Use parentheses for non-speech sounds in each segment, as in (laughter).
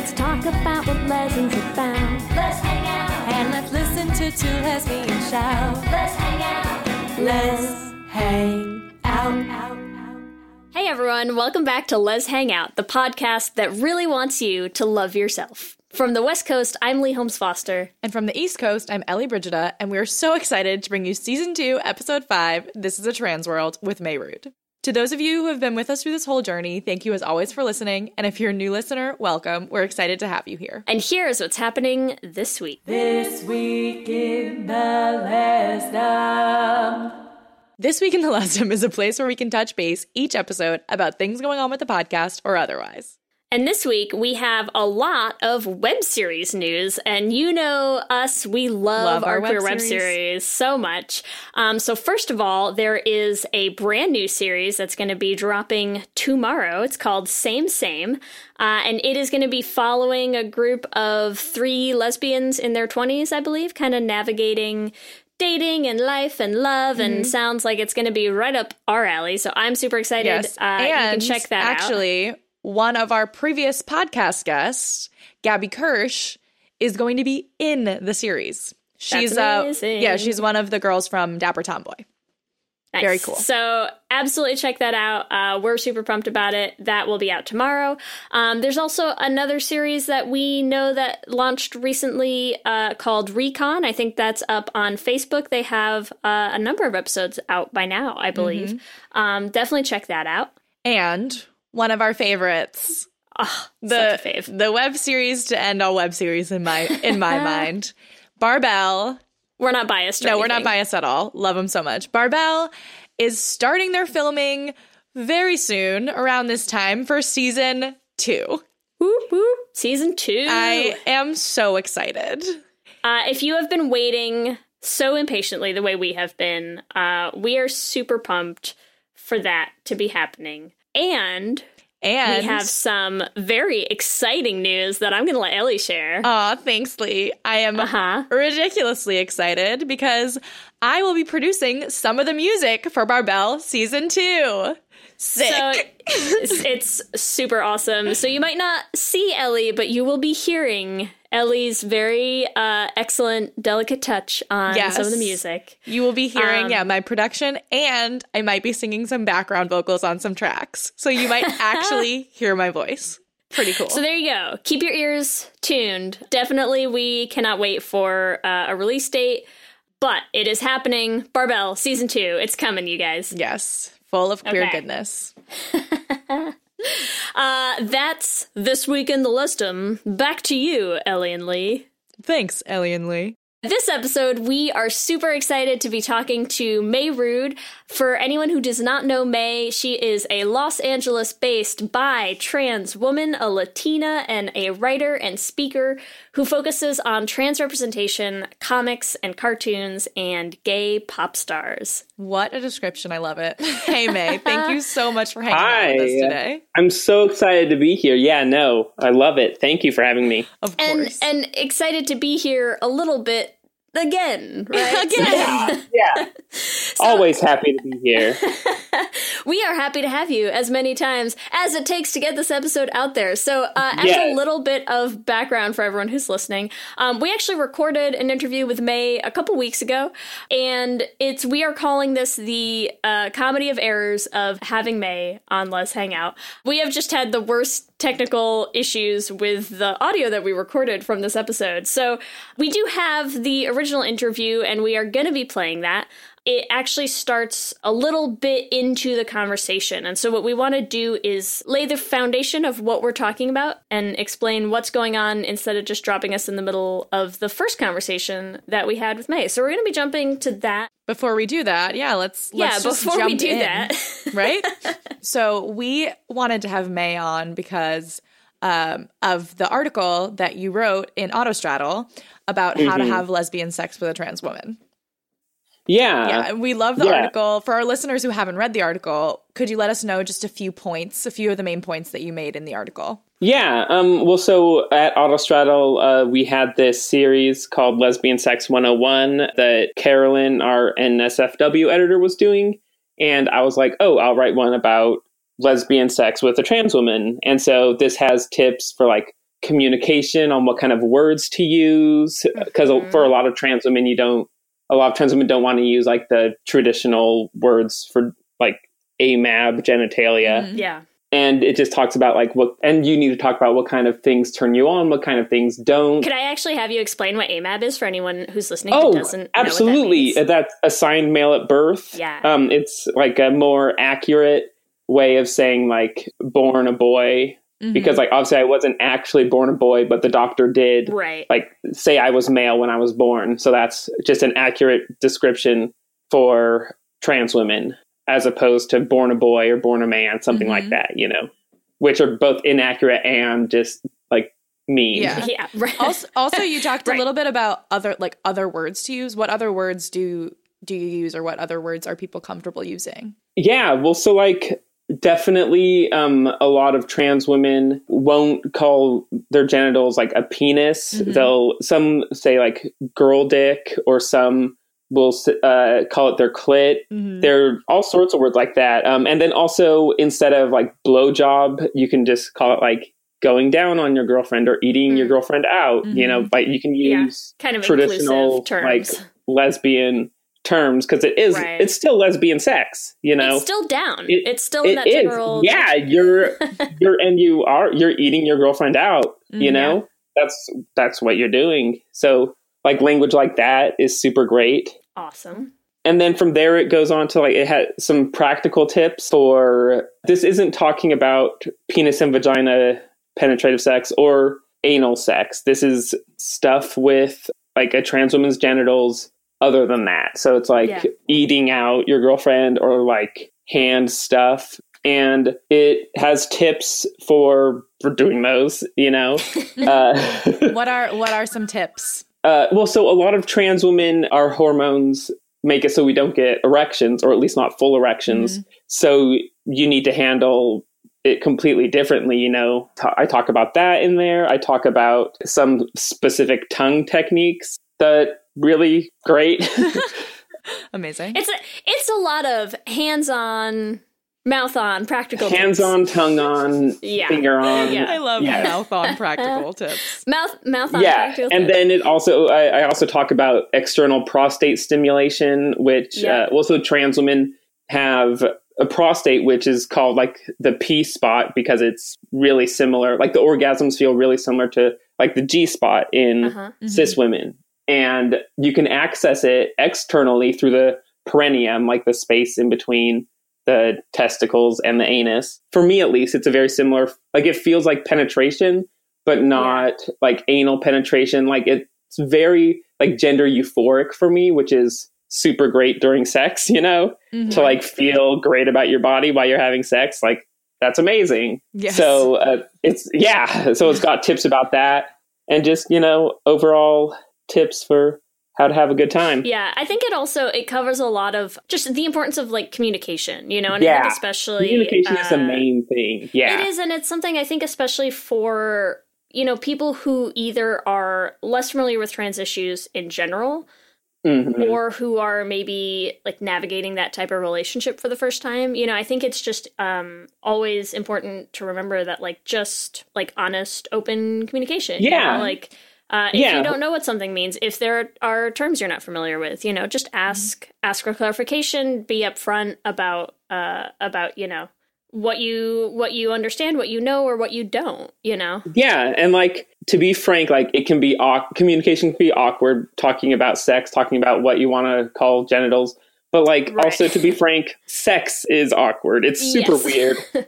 Let's talk about what lessons have found. Let's hang out. And let's listen to two lesbians shout. Let's hang out. Let's hang out. Hey everyone, welcome back to Lez Hang Out, the podcast that really wants you to love yourself. From the West Coast, I'm Leigh Holmes Foster. And from the East Coast, I'm Ellie Brigida, and we are so excited to bring you season two, episode five. This is a trans world with Mey Rude. To those of you who have been with us through this whole journey, thank you as always for listening. And if you're a new listener, welcome. We're excited to have you here. And here's what's happening this week. This week in the Lesdom. This Week in the Lesdom is a place where we can touch base each episode about things going on with the podcast or otherwise. And this week we have a lot of web series news, and you know us, we love, Love our, our web queer web series. series so much. Um, so first of all, there is a brand new series that's going to be dropping tomorrow. It's called Same Same, uh, and it is going to be following a group of three lesbians in their twenties, I believe, kind of navigating dating and life and love Mm-hmm. and sounds like it's going to be right up our alley so i'm super excited Yes. uh, you can check that out actually, one of our previous podcast guests, Gabby Kirsch, is going to be in the series. She's uh yeah, she's one of the girls from Dapper Tomboy. Nice. Very cool. So absolutely check that out. Uh, we're super pumped about it. That will be out tomorrow. Um, there's also another series that we know that launched recently uh, called Recon. I think that's up on Facebook. They have uh, a number of episodes out by now, I believe. Mm-hmm. Um, definitely check that out. And one of our favorites, the such a fave. the web series to end all web series in my in my (laughs) mind. Barbelle. We're not biased. No, we're not biased at all. Love them so much. Barbelle is starting their filming very soon around this time for season 2. Whoop, whoop. Season two. I am so excited. Uh, if you have been waiting so impatiently the way we have been, uh, we are super pumped for that to be happening. And And we have some very exciting news that I'm going to let Ellie share. Aw, thanks, Leigh. I am Uh-huh. ridiculously excited because I will be producing some of the music for Barbelle season two. Sick. So it's, it's super awesome. So you might not see Ellie, but you will be hearing Ellie's very uh, excellent, delicate touch on Yes. some of the music. you will be hearing, um, yeah, my production, and I might be singing some background vocals on some tracks. So you might (laughs) actually hear my voice. Pretty cool. So there you go. Keep your ears tuned. Definitely, we cannot wait for uh, a release date, but it is happening. Barbelle season two. It's coming, you guys. yes, full of queer Okay. goodness. (laughs) (laughs) Uh, that's this week in the listum. Back to you, Ellie and Leigh. Thanks, Ellie and Leigh. This episode, we are super excited to be talking to Mey Rude. For anyone who does not know Mey, she is a Los Angeles based bi trans woman, a Latina, and a writer and speaker who focuses on trans representation, comics and cartoons, and gay pop stars. What a description. I love it. Hey, Mey, thank you so much for hanging out with us today. I'm so excited to be here. Yeah, no, I love it. Thank you for having me. Of And course. and excited to be here a little bit again, (laughs) right? Again. (laughs) Yeah, (laughs) always happy to be here. We are happy to have you as many times as it takes to get this episode out there. So, uh, as a little bit of background for everyone who's listening, um, we actually recorded an interview with Mey a couple weeks ago, and it's we are calling this the uh, comedy of errors of having Mey on Lez Hang Out. We have just had the worst technical issues with the audio that we recorded from this episode. So, we do have the original interview, and we are going to be playing that it actually starts a little bit into the conversation. And so, what we want to do is lay the foundation of what we're talking about and explain what's going on instead of just dropping us in the middle of the first conversation that we had with Mey. So, we're going to be jumping to that. Before we do that, yeah, let's Yeah, let's just before we do in, that. (laughs) right? (laughs) so we wanted to have Mey on because um, of the article that you wrote in Autostraddle about how to Mhm. have lesbian sex with a trans woman. Yeah. Yeah, we love the yeah. article. For our listeners who haven't read the article, could you let us know just a few points, a few of the main points that you made in the article? Yeah. Um, well, so at Autostraddle, uh, we had this series called Lesbian Sex 101 that Carolyn, our NSFW editor, was doing. And I was like, oh, I'll write one about lesbian sex with a trans woman. And so this has tips for like communication on what kind of words to use. Because Mhm. for a lot of trans women, you don't, a lot of trans women don't want to use like the traditional words for like AMAB, genitalia Mhm. Yeah. and it just talks about like what and you need to talk about what kind of things turn you on what kind of things don't Could I actually have you explain what AMAB is for anyone who's listening oh who doesn't know absolutely what that means? that's assigned male at birth Yeah. um it's like a more accurate way of saying like born a boy Mhm. because like obviously i wasn't actually born a boy but the doctor did Right. like say i was male when i was born so that's just an accurate description for trans women as opposed to born a boy or born a man something like Mhm. that you know which are both inaccurate and just like mean Yeah. Yeah. (laughs) Right. also, also, you talked a little bit about other like other words to use. What other words do do you use, or what other words are people comfortable using? Yeah, well, so like definitely um, a lot of trans women won't call their genitals like a penis. Mhm. They'll some say like girl dick, or some will uh, call it their clit. Mhm. There are all sorts of words like that. Um, and then also instead of like blowjob, you can just call it like going down on your girlfriend or eating your Mm. girlfriend out. You know, like you can Yeah. use kind of traditional like lesbian terms because it is Right. it's still lesbian sex. You know, it's still down. It- it's still in that is. general. Yeah, you're (laughs) you're and you are you're eating your girlfriend out. You Mm, know, that's that's what you're doing. So like language like that is super great. Awesome. And then from there it goes on to like it had some practical tips for this isn't talking about penis and vagina penetrative sex or anal sex. This is stuff with like a trans woman's genitals other than that. So it's like Yeah. eating out your girlfriend or like hand stuff. And it has tips for for doing those, you know. (laughs) uh, (laughs) What are what are some tips? uh, well, so a lot of trans women, our hormones make it so we don't get erections, or at least not full erections. So you need to handle it completely differently. You know, I talk about that in there. I talk about some specific tongue techniques that really great. (laughs) (laughs) Amazing. It's a it's a lot of hands on, mouth on, practical tips. Hands on, tongue on, Yeah. finger on. Yeah. I love Yeah. mouth on (laughs) practical tips. mouth mouth on. yeah practical and tips. then it also I, I also talk about external prostate stimulation which Yeah. uh, also trans women have a prostate which is called like the p spot because it's really similar like the orgasms feel really similar to like the g spot in Uh-huh. cis women and you can access it externally through the perineum like the space in between the testicles and the anus. For me at least it's a very similar like it feels like penetration but not like anal penetration. Like it's very like gender euphoric for me which is super great during sex (laughs) you know Mhm. to like feel great about your body while you're having sex. Like that's amazing. Yes. so uh, it's yeah so it's got tips about that. And just you know overall tips for how to have a good time Yeah, I think it also it covers a lot of just the importance of like communication, you know, and I Yeah. think especially communication is the uh, main thing yeah It is, and it's something I think especially for you know people who either are less familiar with trans issues in general Mhm. or who are maybe like navigating that type of relationship for the first time you know i think it's just um always important to remember that like just like honest open communication you Yeah. know? like uh, if Yeah. you don't know what something means if there are terms you're not familiar with you know just ask ask for clarification be upfront about uh about you know what you what you understand what you know or what you don't you know Yeah, and like to be frank, like it can be awk- communication can be awkward talking about sex, talking about what you want to call genitals. But like Right. also to be frank, sex is awkward. It's super Yes. weird. (laughs)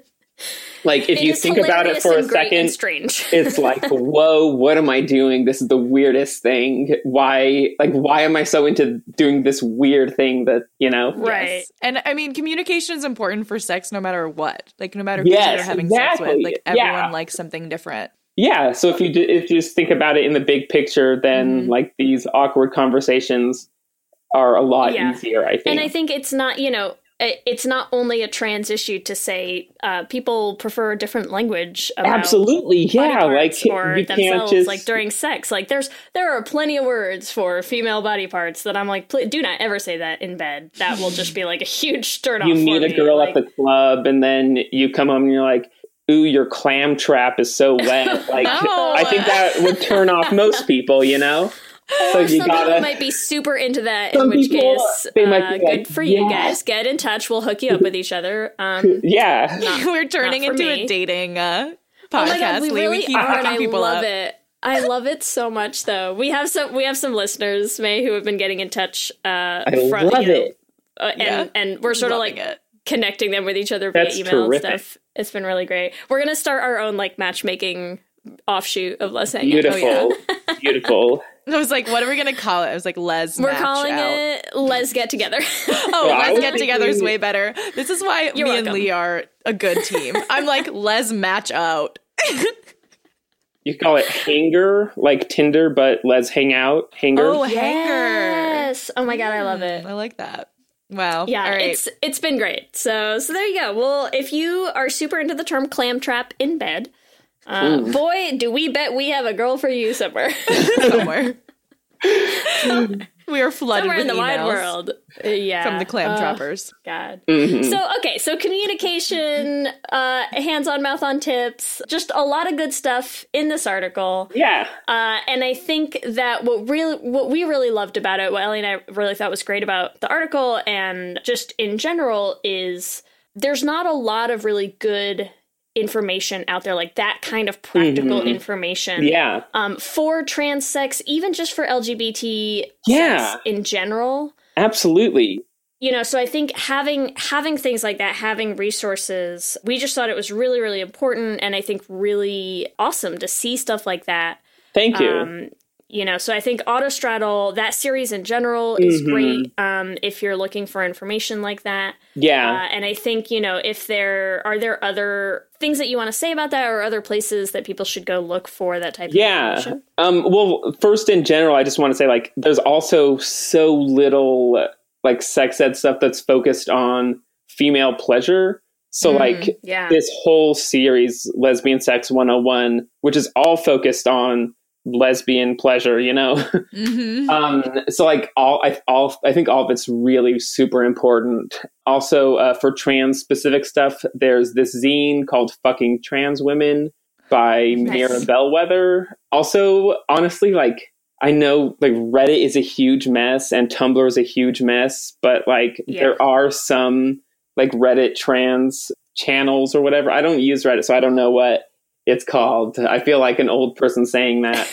Like if It you think about it for a and great and second, strange. (laughs) it's like, whoa, what am I doing? This is the weirdest thing. Why, like, why am I so into doing this weird thing that, you know? right. Yes. And I mean, communication is important for sex no matter what. Like, no matter who Yes, you're having sex with, like, everyone Yeah. likes something different. Yeah. So if you, do, if you just think about it in the big picture, then Mhm. like these awkward conversations are a lot Yeah. easier, I think. And I think it's not, you know, it- it's not only a trans issue to say uh, people prefer a different language. Absolutely. Yeah. Like, or you themselves, just. like during sex. Like there's there are plenty of words for female body parts that I'm like, do not ever say that in bed. That will just be like a huge turn off. you meet a girl Like, at the club and then you come home and you're like ooh your clam trap is so wet (laughs) like No. i think that would turn off most people you know so Or you some gotta people might be super into that, in which people, case, they might uh, be like, good for you "Yeah." guys. Get in touch. We'll hook you up with each other. Um, (laughs) yeah (laughs) We're turning not into me. a dating uh, oh podcast. my god, we Leigh. really keep are, and I people love up. it. I love it so much, though. We have some we have some listeners, Mey, who have been getting in touch. Uh, I from, love you know, it. uh, and Yeah. and we're sort of like it. connecting them with each other via That's email terrific. and stuff. It's been really great. We're gonna start our own like matchmaking offshoot of Lez Hang Out. beautiful beautiful (laughs) I was like, what are we gonna call it? I was like, Les. We're Match calling Out. it Let's Get Together. (laughs) (laughs) Oh, Yeah, I get together is way better. This is why You're me and. Leigh are a good team. I'm like, (laughs) let's match out. you call it hanger like tinder but let's hang out hanger Oh, hanger. yes. Oh my god, I love it. Mm, I like that. Wow. Yeah, All right. it's it's been great. So so there you go. Well, if you are super into the term clam trap in bed, uh, boy, do we bet we have a girl for you somewhere, (laughs) somewhere. (laughs) we are flooded somewhere with in the wide world. Uh, yeah, from the clam Uh, trappers. God. Mhm. So okay, so communication, uh, hands-on, mouth-on tips, just a lot of good stuff in this article. yeah Uh, and I think that what really, what we really loved about it, what Ellie and I really thought was great about the article, and just in general, is there's not a lot of really good information out there, like that kind of practical Mhm. information. yeah Um, for trans sex, even just for LGBT Yeah. sex in general. absolutely You know, so I think having having things like that, having resources, we just thought it was really, really important, and I think really awesome to see stuff like that. thank you Um, you know, so I think Autostraddle, that series in general, is Mhm. great um, if you're looking for information like that. yeah Uh, and I think, you know, if there are there other things that you want to say about that or other places that people should go look for that type of yeah um well first in general i just want to say like there's also so little like sex ed stuff that's focused on female pleasure so Mm. like Yeah. this whole series lesbian sex 101 which is all focused on lesbian pleasure you know Mm-hmm. (laughs) um so like all i all i think all of it's really super important also uh, for trans specific stuff there's this zine called fucking trans women by Nice. mira bellwether also honestly like i know like reddit is a huge mess and tumblr is a huge mess but like Yeah. there are some like reddit trans channels or whatever i don't use reddit so i don't know what it's called i feel like an old person saying that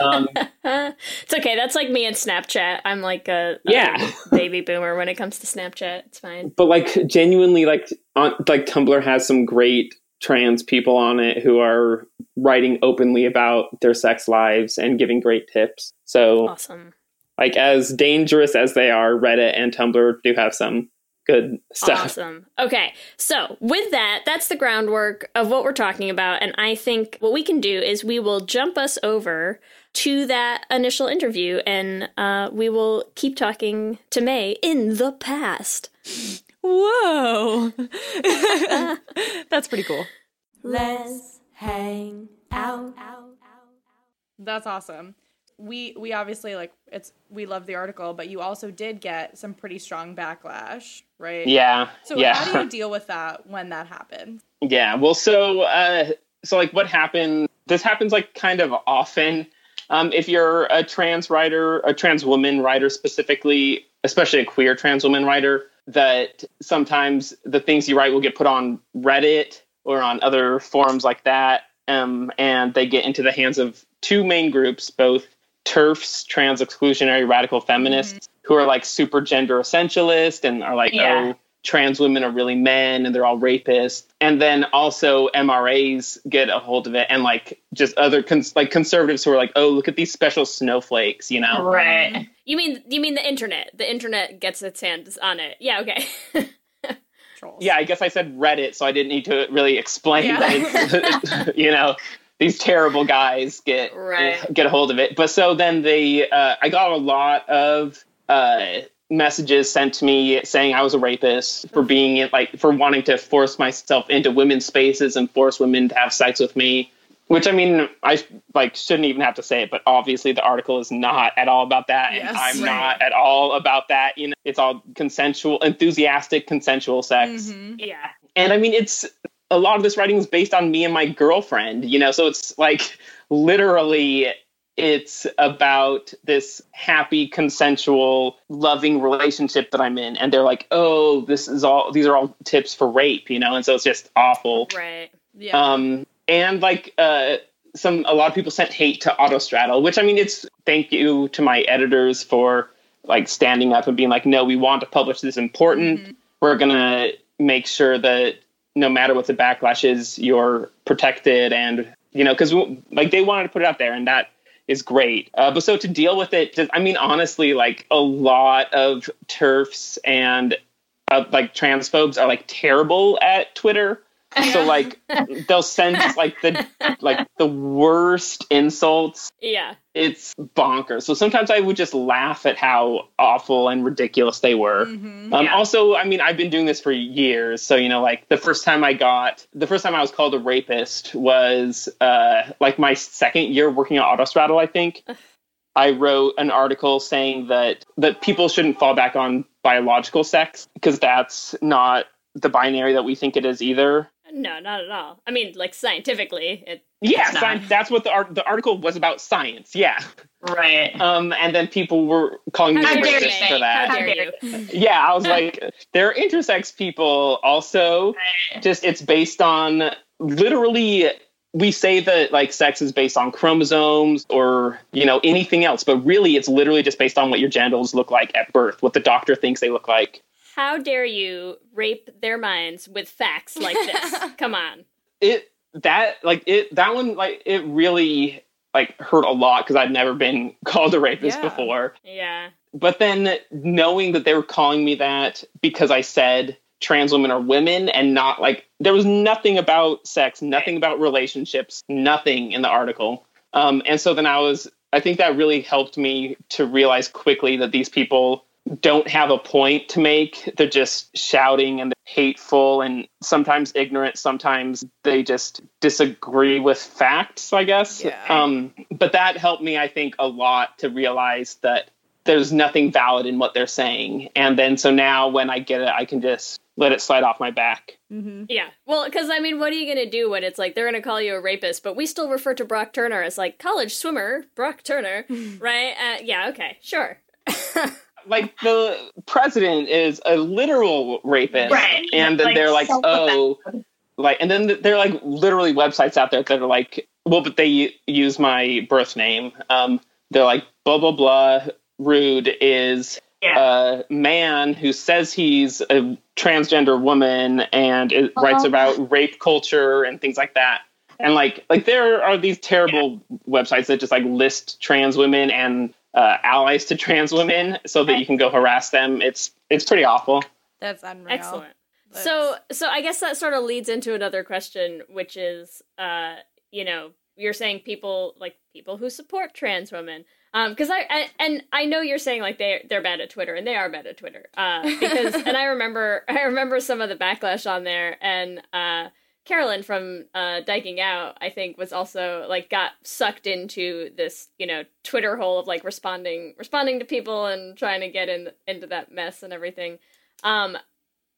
um, (laughs) it's okay. That's like me and Snapchat. I'm like a, a Yeah. baby boomer when it comes to Snapchat. It's fine. but like genuinely like on like tumblr has some great trans people on it who are writing openly about their sex lives and giving great tips so Awesome. like as dangerous as they are reddit and tumblr do have some good stuff Awesome. Okay. So, with that, that's the groundwork of what we're talking about. And I think what we can do is we will jump us over to that initial interview and uh, we will keep talking to Mey in the past. Whoa. (laughs) That's pretty cool. Let's hang out. That's awesome. We we obviously like it's we love the article, but you also did get some pretty strong backlash, right? yeah So yeah how do you (laughs) deal with that when that happens? Yeah, well, so uh, so like what happened? This happens like kind of often. Um, if you're a trans writer, a trans woman writer specifically, especially a queer trans woman writer, that sometimes the things you write will get put on Reddit or on other forums like that, um, and they get into the hands of two main groups, both TERFs, trans exclusionary radical feminists, mm-hmm. who are like super gender essentialist and are like, Yeah. oh, trans women are really men and they're all rapists. And then also MRAs get a hold of it and like just other cons- like conservatives who are like, oh, look at these special snowflakes, you know? Right. Um, you mean you mean the internet? The internet gets its hands on it. Yeah, okay. (laughs) Trolls. Yeah, I guess I said Reddit, so I didn't need to really explain Yeah. that. it's- (laughs) (laughs) you know, these terrible guys get Right. get a hold of it. But so then they, uh, I got a lot of uh, messages sent to me saying I was a rapist for being like for wanting to force myself into women's spaces and force women to have sex with me. Which I mean, I like shouldn't even have to say it, but obviously the article is not at all about that, and Yes. I'm Right. not at all about that. You know, it's all consensual, enthusiastic, consensual sex Mhm. yeah. and I mean, it's a lot of this writing is based on me and my girlfriend, you know, so it's like literally it's about this happy, consensual, loving relationship that I'm in. And they're like, oh, this is all, these are all tips for rape, you know, and so it's just awful. Right. Yeah. Um, and like, uh, some a lot of people sent hate to Autostraddle, which I mean, it's thank you to my editors for like standing up and being like, no, we want to publish this important. We're gonna make sure that no matter what the backlash is, you're protected, and you know, because like they wanted to put it out there, and that is great. Uh, but so to deal with it, just, I mean, honestly, like a lot of turfs and uh, like transphobes are like terrible at Twitter. So like they'll send (laughs) like the like the worst insults. Yeah. It's bonkers. So sometimes I would just laugh at how awful and ridiculous they were. Mhm. Um, Yeah. Also, I mean, I've been doing this for years. So, you know, like the first time I got, the first time I was called a rapist was uh, like my second year working at Autostraddle, I think. I wrote an article saying that, that people shouldn't fall back on biological sex because that's not the binary that we think it is either. No, not at all. I mean, like scientifically, it. Yeah, It's not. that's what the, art, the article was about science. Yeah. Right. Um, and then people were calling me How a racist for that. How How dare dare you? (laughs) yeah, I was (laughs) like, they're intersex people also. Just it's based on literally we say that like sex is based on chromosomes or you know anything else, but really it's literally just based on what your genitals look like at birth, what the doctor thinks they look like. How dare you rape their minds with facts like this? (laughs) Come on. It that like it that one like it really like hurt a lot because I'd never been (laughs) called a rapist Yeah. before. Yeah. but then knowing that they were calling me that because I said trans women are women and not like there was nothing about sex, nothing about relationships, nothing in the article. Um, and so then I was, I think that really helped me to realize quickly that these people don't have a point to make. They're just shouting and hateful and sometimes ignorant. Sometimes they just disagree with facts, I guess. Yeah. Um, but that helped me, I think, a lot to realize that there's nothing valid in what they're saying. And then so now when I get it, I can just let it slide off my back. Mhm. Yeah. Well, because I mean, what are you going to do when it's like they're going to call you a rapist, but we still refer to Brock Turner as like college swimmer Brock Turner, (laughs) right? Uh, yeah. Okay. Sure. (laughs) Like the president is a literal rapist. Right. And then Like, they're like, so oh, like, and then they're like literally websites out there that are like, well, but they use my birth name. Um, they're like, blah, blah, blah. Rude is Yeah. a man who says he's a transgender woman and it writes Uh-huh. about rape culture and things like that. And like, like there are these terrible websites that just like list trans women and uh, allies to trans women so that you can go harass them. It's it's pretty awful. That's unreal. Excellent. So, so I guess that sort of leads into another question, which is, uh, you know, you're saying people like people who support trans women, um, because I, I and I know you're saying like they they're bad at Twitter, and they are bad at Twitter, uh, because and I remember (laughs) I remember some of the backlash on there, and uh, Carolyn from uh, Dyking Out, I think, was also like got sucked into this, you know, Twitter hole of like responding responding to people and trying to get in into that mess and everything. Um,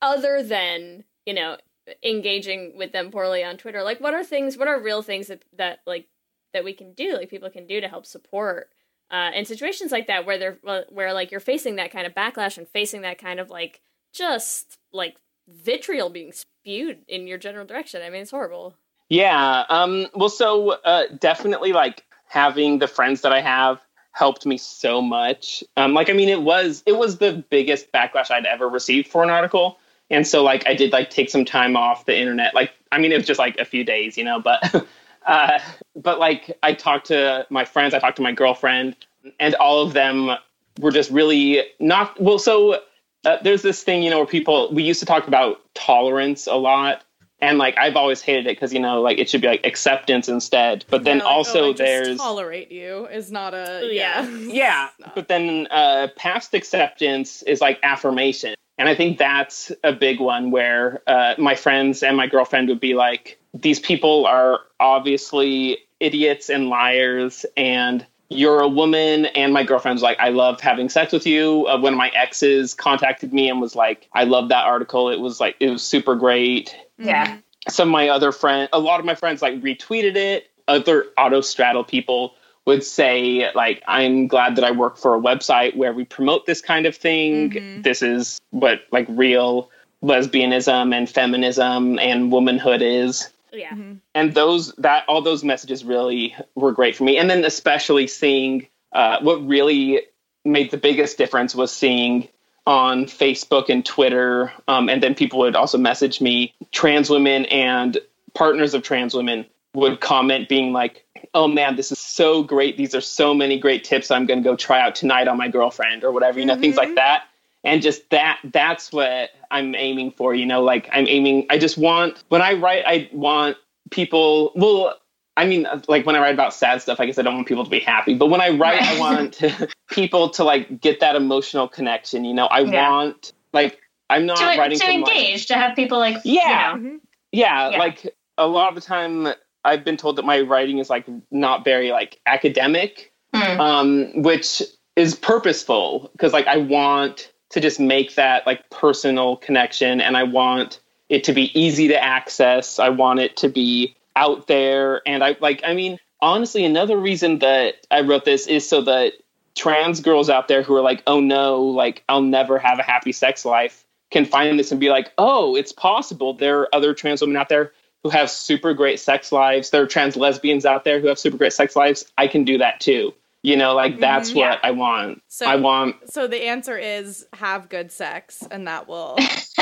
other than you know engaging with them poorly on Twitter, like what are things? What are real things that that like that we can do, like people can do to help support uh, in situations like that where they're where like you're facing that kind of backlash and facing that kind of like just like vitriol being spewed in your general direction. I mean, it's horrible. Yeah. Um, well, so uh, definitely like having the friends that I have helped me so much. Um, like, I mean, it was it was the biggest backlash I'd ever received for an article, And so like I did like take some time off the internet. Like I mean it was just like a few days, you know, but (laughs) uh but like I talked to my friends, I talked to my girlfriend, and all of them were just really not well so uh, there's this thing, you know, where people we used to talk about tolerance a lot. And like I've always hated it because you know like it should be like acceptance instead. But then Yeah, like, also oh, I just there's tolerate you is not a Yeah. yeah (laughs) but then uh, past acceptance is like affirmation and i think that's a big one where uh, my friends and my girlfriend would be like these people are obviously idiots and liars and you're a woman and my girlfriend's like i love having sex with you uh, one of my exes contacted me and was like i love that article it was like it was super great Yeah. some of my other friends, a lot of my friends like retweeted it. Other Autostraddle people would say like, "I'm glad that I work for a website where we promote this kind of thing. This is what like real lesbianism and feminism and womanhood is." Yeah. and those that all those messages really were great for me. And then especially seeing uh, what really made the biggest difference was seeing on facebook and twitter um, and then people would also message me. Trans women and partners of trans women would comment being like oh man this is so great. These are so many great tips i'm going to go try out tonight on my girlfriend or whatever you know things like that and just that that's what i'm aiming for you know like i'm aiming i just want when i write i want people well i mean like when i write about sad stuff i guess i don't want people to be happy but when i write i want (laughs) people to like get that emotional connection you know i Yeah. want like i'm not To, writing to engage, to have people like, Yeah. you know, yeah, Yeah. like a lot of the time i've been told that my writing is like not very like academic Hmm. um, which is purposeful because like I want to just make that like personal connection, and I want it to be easy to access. I want it to be out there, and I like. I mean, honestly, another reason that I wrote this is so that trans girls out there who are like, oh no, like I'll never have a happy sex life, can find this and be like, oh, it's possible. There are other trans women out there who have super great sex lives. There are trans lesbians out there who have super great sex lives. I can do that too. You know, like that's Mhm. Yeah. what I want. So I want So the answer is have good sex, and that will (laughs)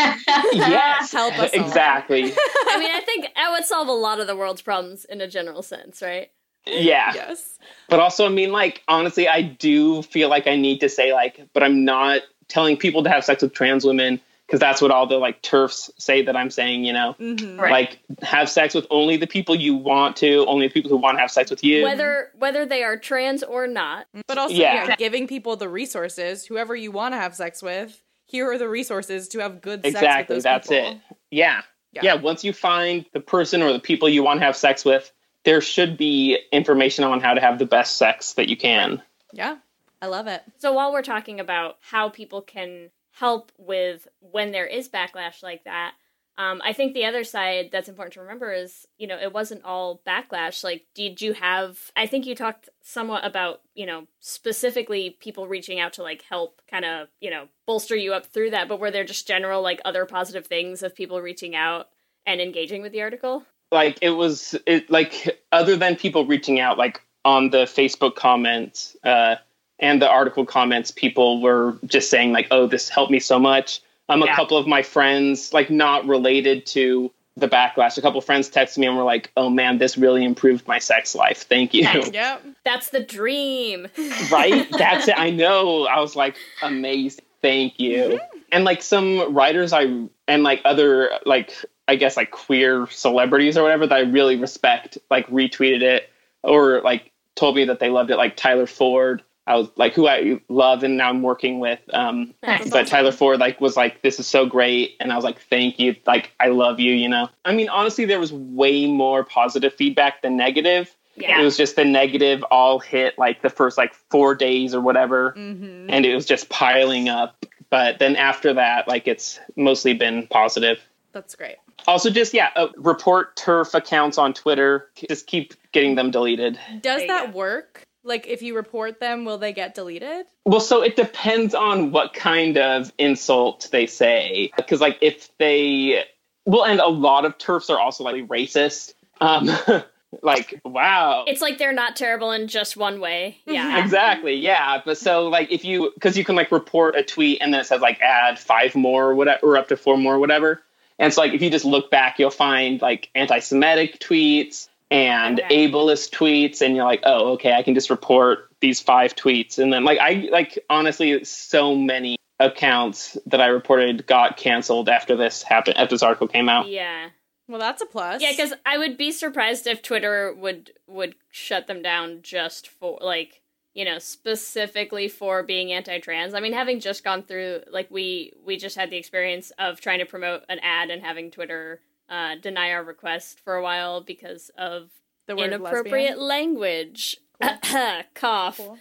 yes, help us exactly. (laughs) I mean, I think that would solve a lot of the world's problems in a general sense, right? Yeah. yes. But also, I mean, like, honestly, I do feel like I need to say, like, but I'm not telling people to have sex with trans women because that's what all the, like, turfs say that I'm saying, you know? hmm Right. Like, have sex with only the people you want to, only the people who want to have sex with you. Whether whether they are trans or not. But also, Yeah. yeah. giving people the resources, whoever you want to have sex with, here are the resources to have good sex exactly. with those That's people. it. Yeah. Yeah. yeah. Once you find the person or the people you want to have sex with, there should be information on how to have the best sex that you can. Yeah, I love it. So while we're talking about how people can help with when there is backlash like that, um, I think the other side that's important to remember is, you know, it wasn't all backlash. Like, did you have? I think you talked somewhat about, you know, specifically people reaching out to like help, kind of, you know, bolster you up through that. But were there just general like other positive things of people reaching out and engaging with the article? like it was it like other than people reaching out like on the facebook comments uh and the article comments people were just saying like oh this helped me so much. Um a couple of my friends like not related to the backlash a couple of friends texted me and were like oh man this really improved my sex life. Thank you. Yep. That's the dream. (laughs) right? That's it. I know. I was like amazing. Thank you. And like some writers i and like other like i guess like queer celebrities or whatever that i really respect like retweeted it or like told me that they loved it like tyler ford i was like who i love and now i'm working with um Nice. but tyler ford like was like this is so great. And i was like thank you. Like i love you you know? I mean honestly there was way more positive feedback than negative. Yeah. it was just the negative all hit like the first like four days or whatever. Hmm and it was just piling up. But then after that like it's mostly been positive. That's great. also just yeah uh, report turf accounts on twitter. Just keep getting them deleted. Does that work? Like, if you report them, will they get deleted? well so it depends on what kind of insult they say because like if they well and a lot of turfs are also like racist um (laughs) Like, wow. It's like they're not terrible in just one way. Yeah. Exactly. Yeah. But so like if you because you can like report a tweet and then it says like add five more or whatever or up to four more or whatever. And so like if you just look back, you'll find like anti-Semitic tweets and Okay. ableist tweets, and you're like, oh, okay, I can just report these five tweets, and then like I like honestly, so many accounts that I reported got canceled after this happened after this article came out. Yeah. Well, that's a plus. Yeah, because I would be surprised if Twitter would would shut them down just for like you know specifically for being anti-trans. I mean, having just gone through like we we just had the experience of trying to promote an ad and having Twitter uh, deny our request for a while because of the word inappropriate lesbian. language. (laughs) Cough. Cool.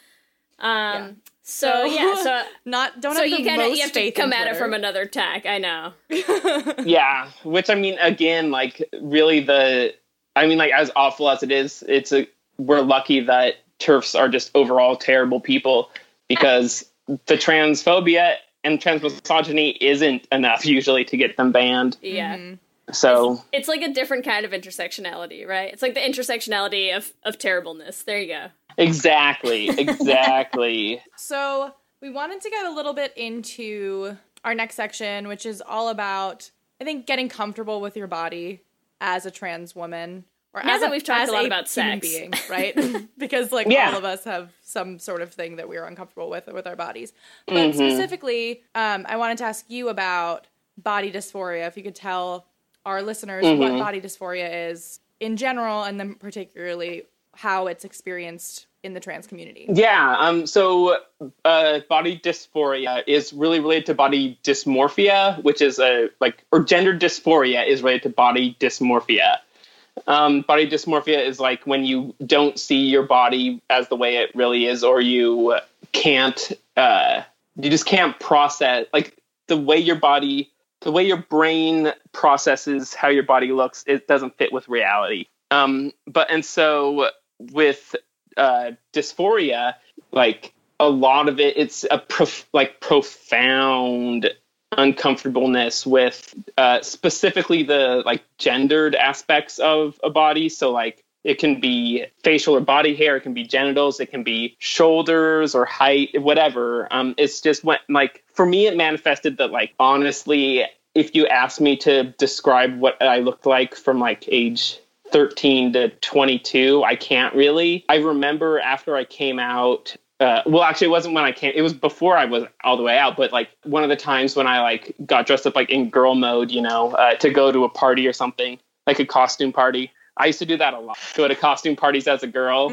Um. So yeah. (laughs) So. Not don't so have the you kind of most you have to faith in come at it from another tack. I know. (laughs) yeah which i mean again like really the i mean like as awful as it is it's a we're lucky that turfs are just overall terrible people because the transphobia and transmisogyny isn't enough usually to get them banned Yeah. Mm-hmm. So It's like a different kind of intersectionality, right? It's like the intersectionality of of terribleness. There you go. exactly (laughs) exactly So we wanted to get a little bit into our next section, which is all about I think getting comfortable with your body as a trans woman. Or Now as that we've talked as a lot about human sex. being, (laughs) right? (laughs) because like Yeah. all of us have some sort of thing that we're uncomfortable with with our bodies. But Mm-hmm. specifically, um, I wanted to ask you about body dysphoria. If you could tell our listeners Mm-hmm. what body dysphoria is in general, and then particularly how it's experienced in the trans community. Yeah. Um. So, uh, body dysphoria is really related to body dysmorphia, which is a like, or gender dysphoria is related to body dysmorphia. Um, body dysmorphia is like when you don't see your body as the way it really is, or you can't, uh, you just can't process like the way your body, the way your brain processes how your body looks. It doesn't fit with reality. Um, but and so with uh, dysphoria, like a lot of it, it's a prof- like profound uncomfortableness with uh, specifically the like gendered aspects of a body. So like it can be facial or body hair, it can be genitals, it can be shoulders or height, whatever. Um, it's just what like for me, it manifested that like honestly, if you asked me to describe what I looked like from like age 13 to 22 i can't really i remember after i came out uh, well actually it wasn't when i came it was before i was all the way out but like one of the times when i like got dressed up like in girl mode you know uh, to go to a party or something like a costume party i used to do that a lot. Go to costume parties as a girl.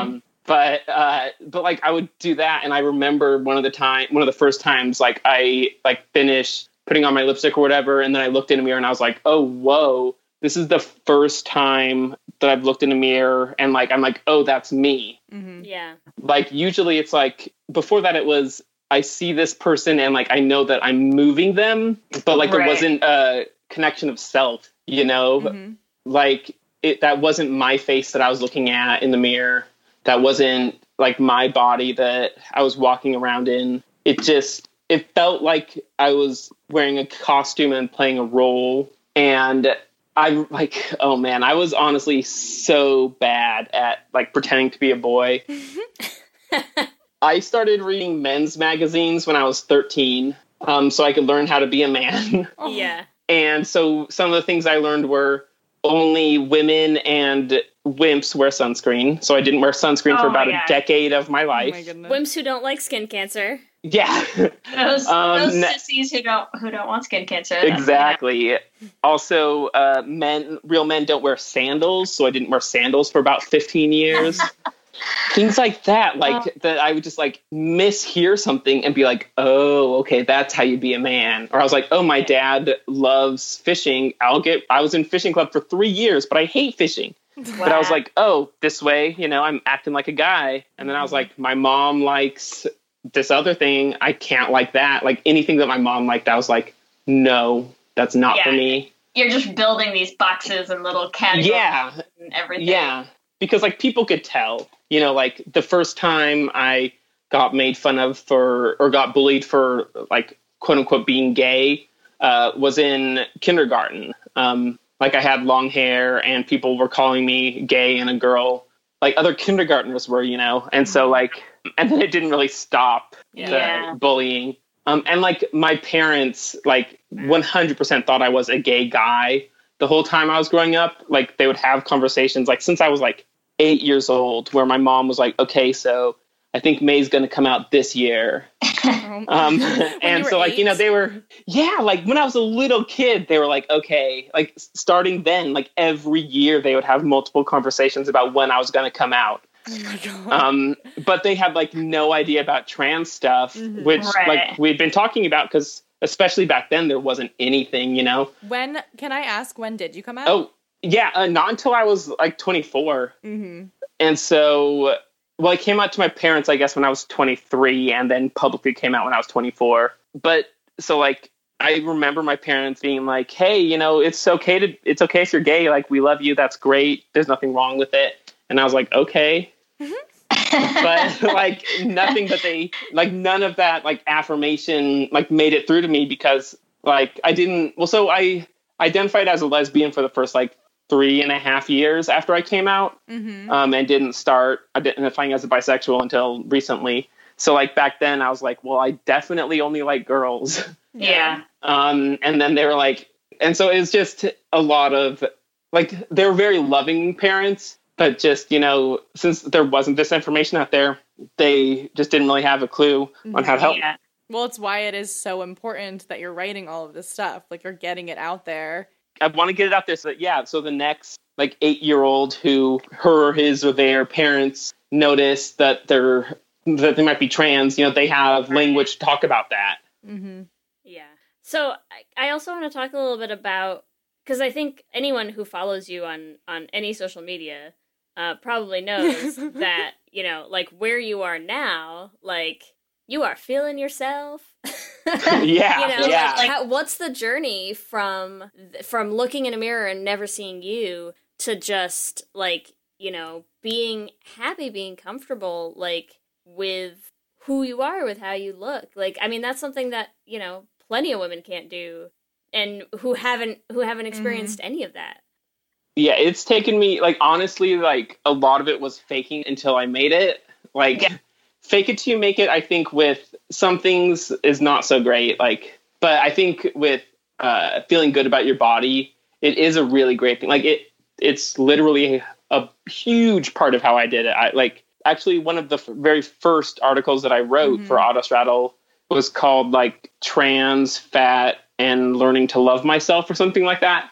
Um, but uh, but like I would do that, and I remember one of the time, one of the first times, like I like finished putting on my lipstick or whatever, and then I looked in a mirror and I was like, oh whoa, this is the first time that I've looked in a mirror, and like I'm like, oh, that's me. Yeah. Like usually it's like before that it was I see this person and like I know that I'm moving them, but like there wasn't a connection of self, you know, like it that wasn't my face that I was looking at in the mirror. That wasn't like my body that I was walking around in. It just it felt like I was wearing a costume and playing a role and I like oh man, I was honestly so bad at like pretending to be a boy. (laughs) I started reading men's magazines when I was 13, um, so I could learn how to be a man. (laughs) Yeah. and so some of the things I learned were only women and wimps wear sunscreen. So I didn't wear sunscreen for Oh my about God. a decade of my Oh life. my. Wimps who don't like skin cancer. yeah, (laughs) Those, (laughs) Um, those sissies who don't who don't want skin cancer. That's- exactly. Also, uh, men, real men don't wear sandals, so I didn't wear sandals for about 15 years. (laughs) Things like that, uh, like that, I would just like mishear something and be like, "Oh, okay, that's how you be a man." Or I was like, "Oh, my dad loves fishing. I'll get." I was in fishing club for three years, but I hate fishing. But I was like, "Oh, this way, you know, I'm acting like a guy." And then I was mm-hmm. like, "My mom likes this other thing. I can't like that. Like anything that my mom liked, I was like, no, that's not for me." You're just building these boxes and little categories Yeah, and everything. Yeah, because like people could tell, you know, like the first time I got made fun of for or got bullied for like quote unquote being gay uh, was in kindergarten. Um, like I had long hair and people were calling me gay and a girl, like other kindergartners were, you know. And so like, and then it didn't really stop Yeah. the bullying. Um, and like my parents, like 100% thought I was a gay guy the whole time I was growing up. Like they would have conversations, like since I was like eight years old, where my mom was like, "Okay, so I think Mey's going to come out this year." Um, and so like you know they were yeah like when I was a little kid they were like okay like starting then like every year they would have multiple conversations about when I was going to come out. Oh my god. Um, but they had like no idea about trans stuff, Mhm. which Right. like we'd been talking about because especially back then there wasn't anything, you know. when can I ask when did you come out? Oh yeah, uh, not until I was like 24, Mm-hmm. and so well, I came out to my parents, I guess, when I was 23, and then publicly came out when I was 24. But so like. I remember my parents being like, "Hey, you know, it's okay to it's okay if you're gay. Like, we love you. That's great. There's nothing wrong with it." And I was like, "Okay." But (laughs) like nothing but they like none of that like affirmation like made it through to me because like i didn't well so i identified as a lesbian for the first like three and a half years after i came out Mm-hmm. um, and didn't start identifying as a bisexual until recently so like back then i was like well i definitely only like girls yeah. um, and then they were like, and so it's just a lot of like they were very loving parents, but just you know, since there wasn't this information out there, they just didn't really have a clue on how to help. Yeah. Well, it's why it is so important that you're writing all of this stuff. Like you're getting it out there. I want to get it out there so that yeah, so the next like eight year old who her or his or their parents notice that they're that they might be trans, you know, they have language to talk about that. Mm-hmm. Yeah. So I, I also want to talk a little bit about because I think anyone who follows you on on any social media uh, probably (laughs) knows that you know like where you are now, like you are feeling yourself. (laughs) Yeah, you know, yeah. like, how, what's the journey from from looking in a mirror and never seeing you to just like you know being happy, being comfortable, like with who you are, with how you look. Like, I mean, that's something that you know plenty of women can't do, and who haven't who haven't experienced any of that. Yeah it's taken me like honestly like a lot of it was faking until i made it. Like Yeah. fake it till you make it i think with some things is not so great like but i think with uh feeling good about your body it is a really great thing. Like it it's literally a huge part of how i did it. I like actually one of the f- very first articles that i wrote for autostraddle was called like trans fat and learning to love myself or something like that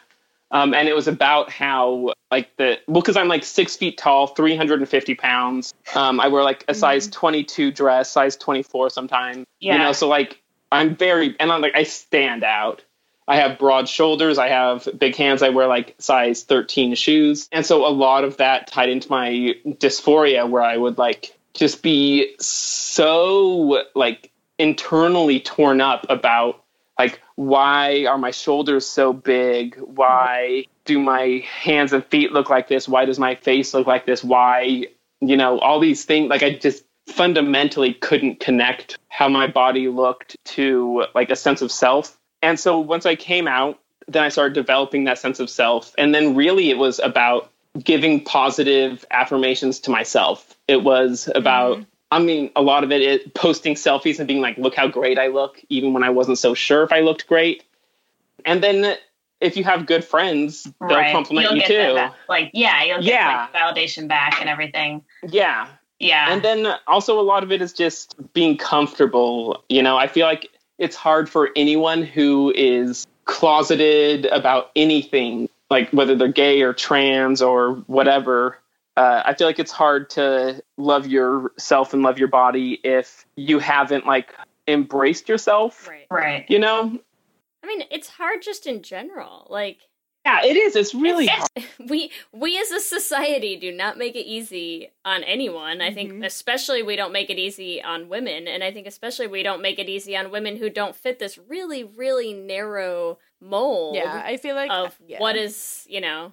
um, and it was about how like the well because i'm like six feet tall 350 pounds. Um, i wear like a size 22 dress size 24 sometimes. Yeah. you know so like i'm very and i'm like i stand out. I have broad shoulders. I have big hands. I wear like size 13 shoes. And so a lot of that tied into my dysphoria where i would like just be so like internally torn up about like why are my shoulders so big? Why do my hands and feet look like this? Why does my face look like this? Why you know all these things like i just fundamentally couldn't connect how my body looked to like a sense of self. And so once i came out then i started developing that sense of self. And then really it was about giving positive affirmations to myself. It was about mm-hmm. I mean, a lot of it is posting selfies and being like, look how great I look, even when I wasn't so sure if I looked great. And then if you have good friends, they'll Right. compliment You'll you too. Like, yeah, you'll get Yeah. like validation back and everything. Yeah. Yeah. And then also a lot of it is just being comfortable. You know, I feel like it's hard for anyone who is closeted about anything, like whether they're gay or trans or whatever. Uh, I feel like it's hard to love yourself and love your body if you haven't like embraced yourself. Right. right. You know? I mean, it's hard just in general. Like Yeah, it is. It's really hard. (laughs) we we as a society do not make it easy on anyone. I think especially we don't make it easy on women, and I think especially we don't make it easy on women who don't fit this really really narrow mold Yeah, I feel like of yeah. what is, you know,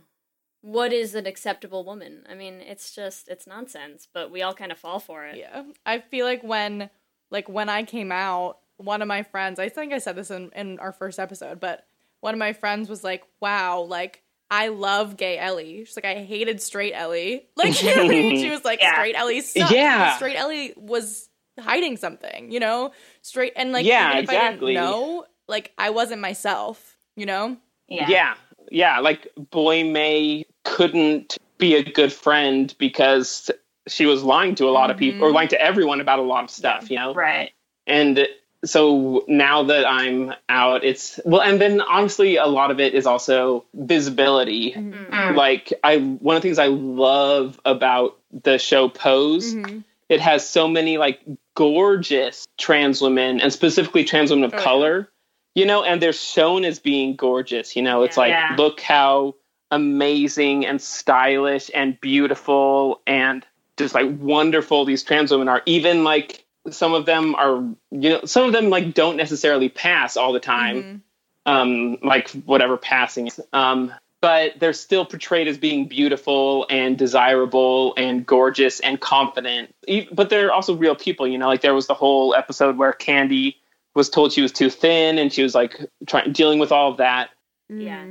what is an acceptable woman. I mean, it's just it's nonsense, but we all kind of fall for it. Yeah. I feel like when like when I came out, one of my friends, I think I said this in, in our first episode, but one of my friends was like, Wow, like I love gay Ellie. She's like, I hated straight Ellie. (laughs) Like, you know I mean? She was like, (laughs) Yeah. straight Ellie sucked. Yeah. Straight Ellie was hiding something, you know? Straight, and like, Yeah, even if exactly. I didn't know, like, I wasn't myself, you know? Yeah. yeah yeah like boy Mey couldn't be a good friend because she was lying to a lot of people or lying to everyone about a lot of stuff you know Right. and so now that i'm out it's well and then honestly a lot of it is also visibility Mm. like i one of the things i love about the show pose Mhm. it has so many like gorgeous trans women and specifically trans women of Oh, yeah. color you know and they're shown as being gorgeous you know it's like Yeah. look how amazing and stylish and beautiful and just like wonderful these trans women are even like some of them are you know some of them like don't necessarily pass all the time Mhm. um, like whatever passing is. Um, but they're still portrayed as being beautiful and desirable and gorgeous and confident. E- But they're also real people, you know. Like there was the whole episode where Candy was told she was too thin, and she was like trying dealing with all of that. Yeah.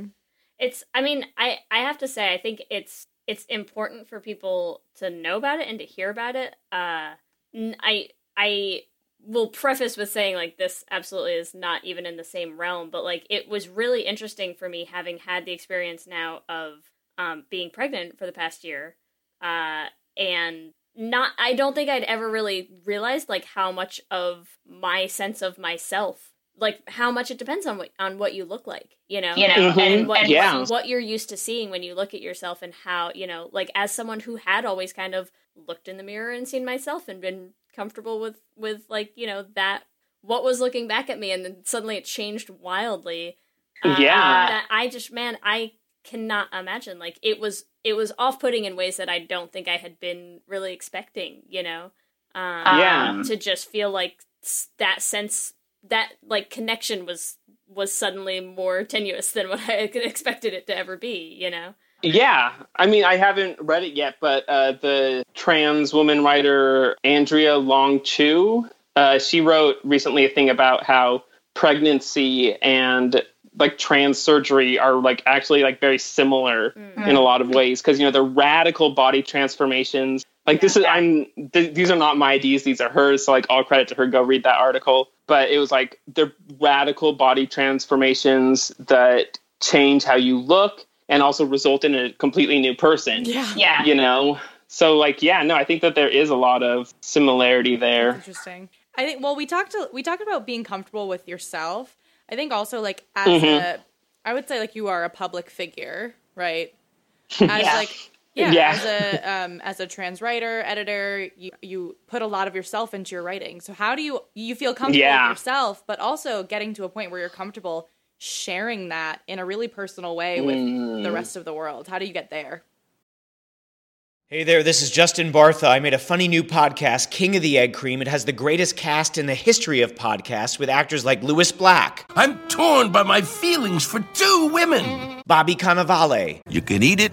It's i mean i i have to say i think it's it's important for people to know about it and to hear about it. Uh i i will preface with saying like this absolutely is not even in the same realm but like it was really interesting for me having had the experience now of um being pregnant for the past year. Uh and not i don't think i'd ever really realized like how much of my sense of myself like how much it depends on what on what you look like you know You know, Mhm. and, what, and Yeah. what, what you're used to seeing when you look at yourself and how you know like as someone who had always kind of looked in the mirror and seen myself and been comfortable with with like you know that what was looking back at me and then suddenly it changed wildly uh, Yeah. that i just man i cannot imagine like it was it was off-putting in ways that i don't think i had been really expecting you know um, Yeah. to just feel like that sense that like connection was was suddenly more tenuous than what (laughs) I expected it to ever be, you know. Yeah, I mean, I haven't read it yet, but uh, the trans woman writer Andrea Long Chu, uh, she wrote recently a thing about how pregnancy and like trans surgery are like actually like very similar in a lot of ways because you know the radical body transformations. Like this is I'm th- these are not my ideas; these are hers. So like all credit to her. Go read that article. But it was like the radical body transformations that change how you look and also result in a completely new person. Yeah. yeah. You know? So like yeah, no, I think that there is a lot of similarity there. Interesting. I think. Well, we talked. We talked about being comfortable with yourself. I think also like as Mhm. a, I would say like you are a public figure, right? (laughs) As Yeah. like yeah, Yeah. as a um, as a trans writer, editor, you you put a lot of yourself into your writing. So how do you you feel comfortable Yeah. with yourself, but also getting to a point where you're comfortable sharing that in a really personal way with Mm. the rest of the world? How do you get there? Hey there, this is Justin Bartha. I made a funny new podcast, King of the Egg Cream. It has the greatest cast in the history of podcasts with actors like Lewis Black, I'm torn by my feelings for two women. Bobby Cannavale, You can eat it,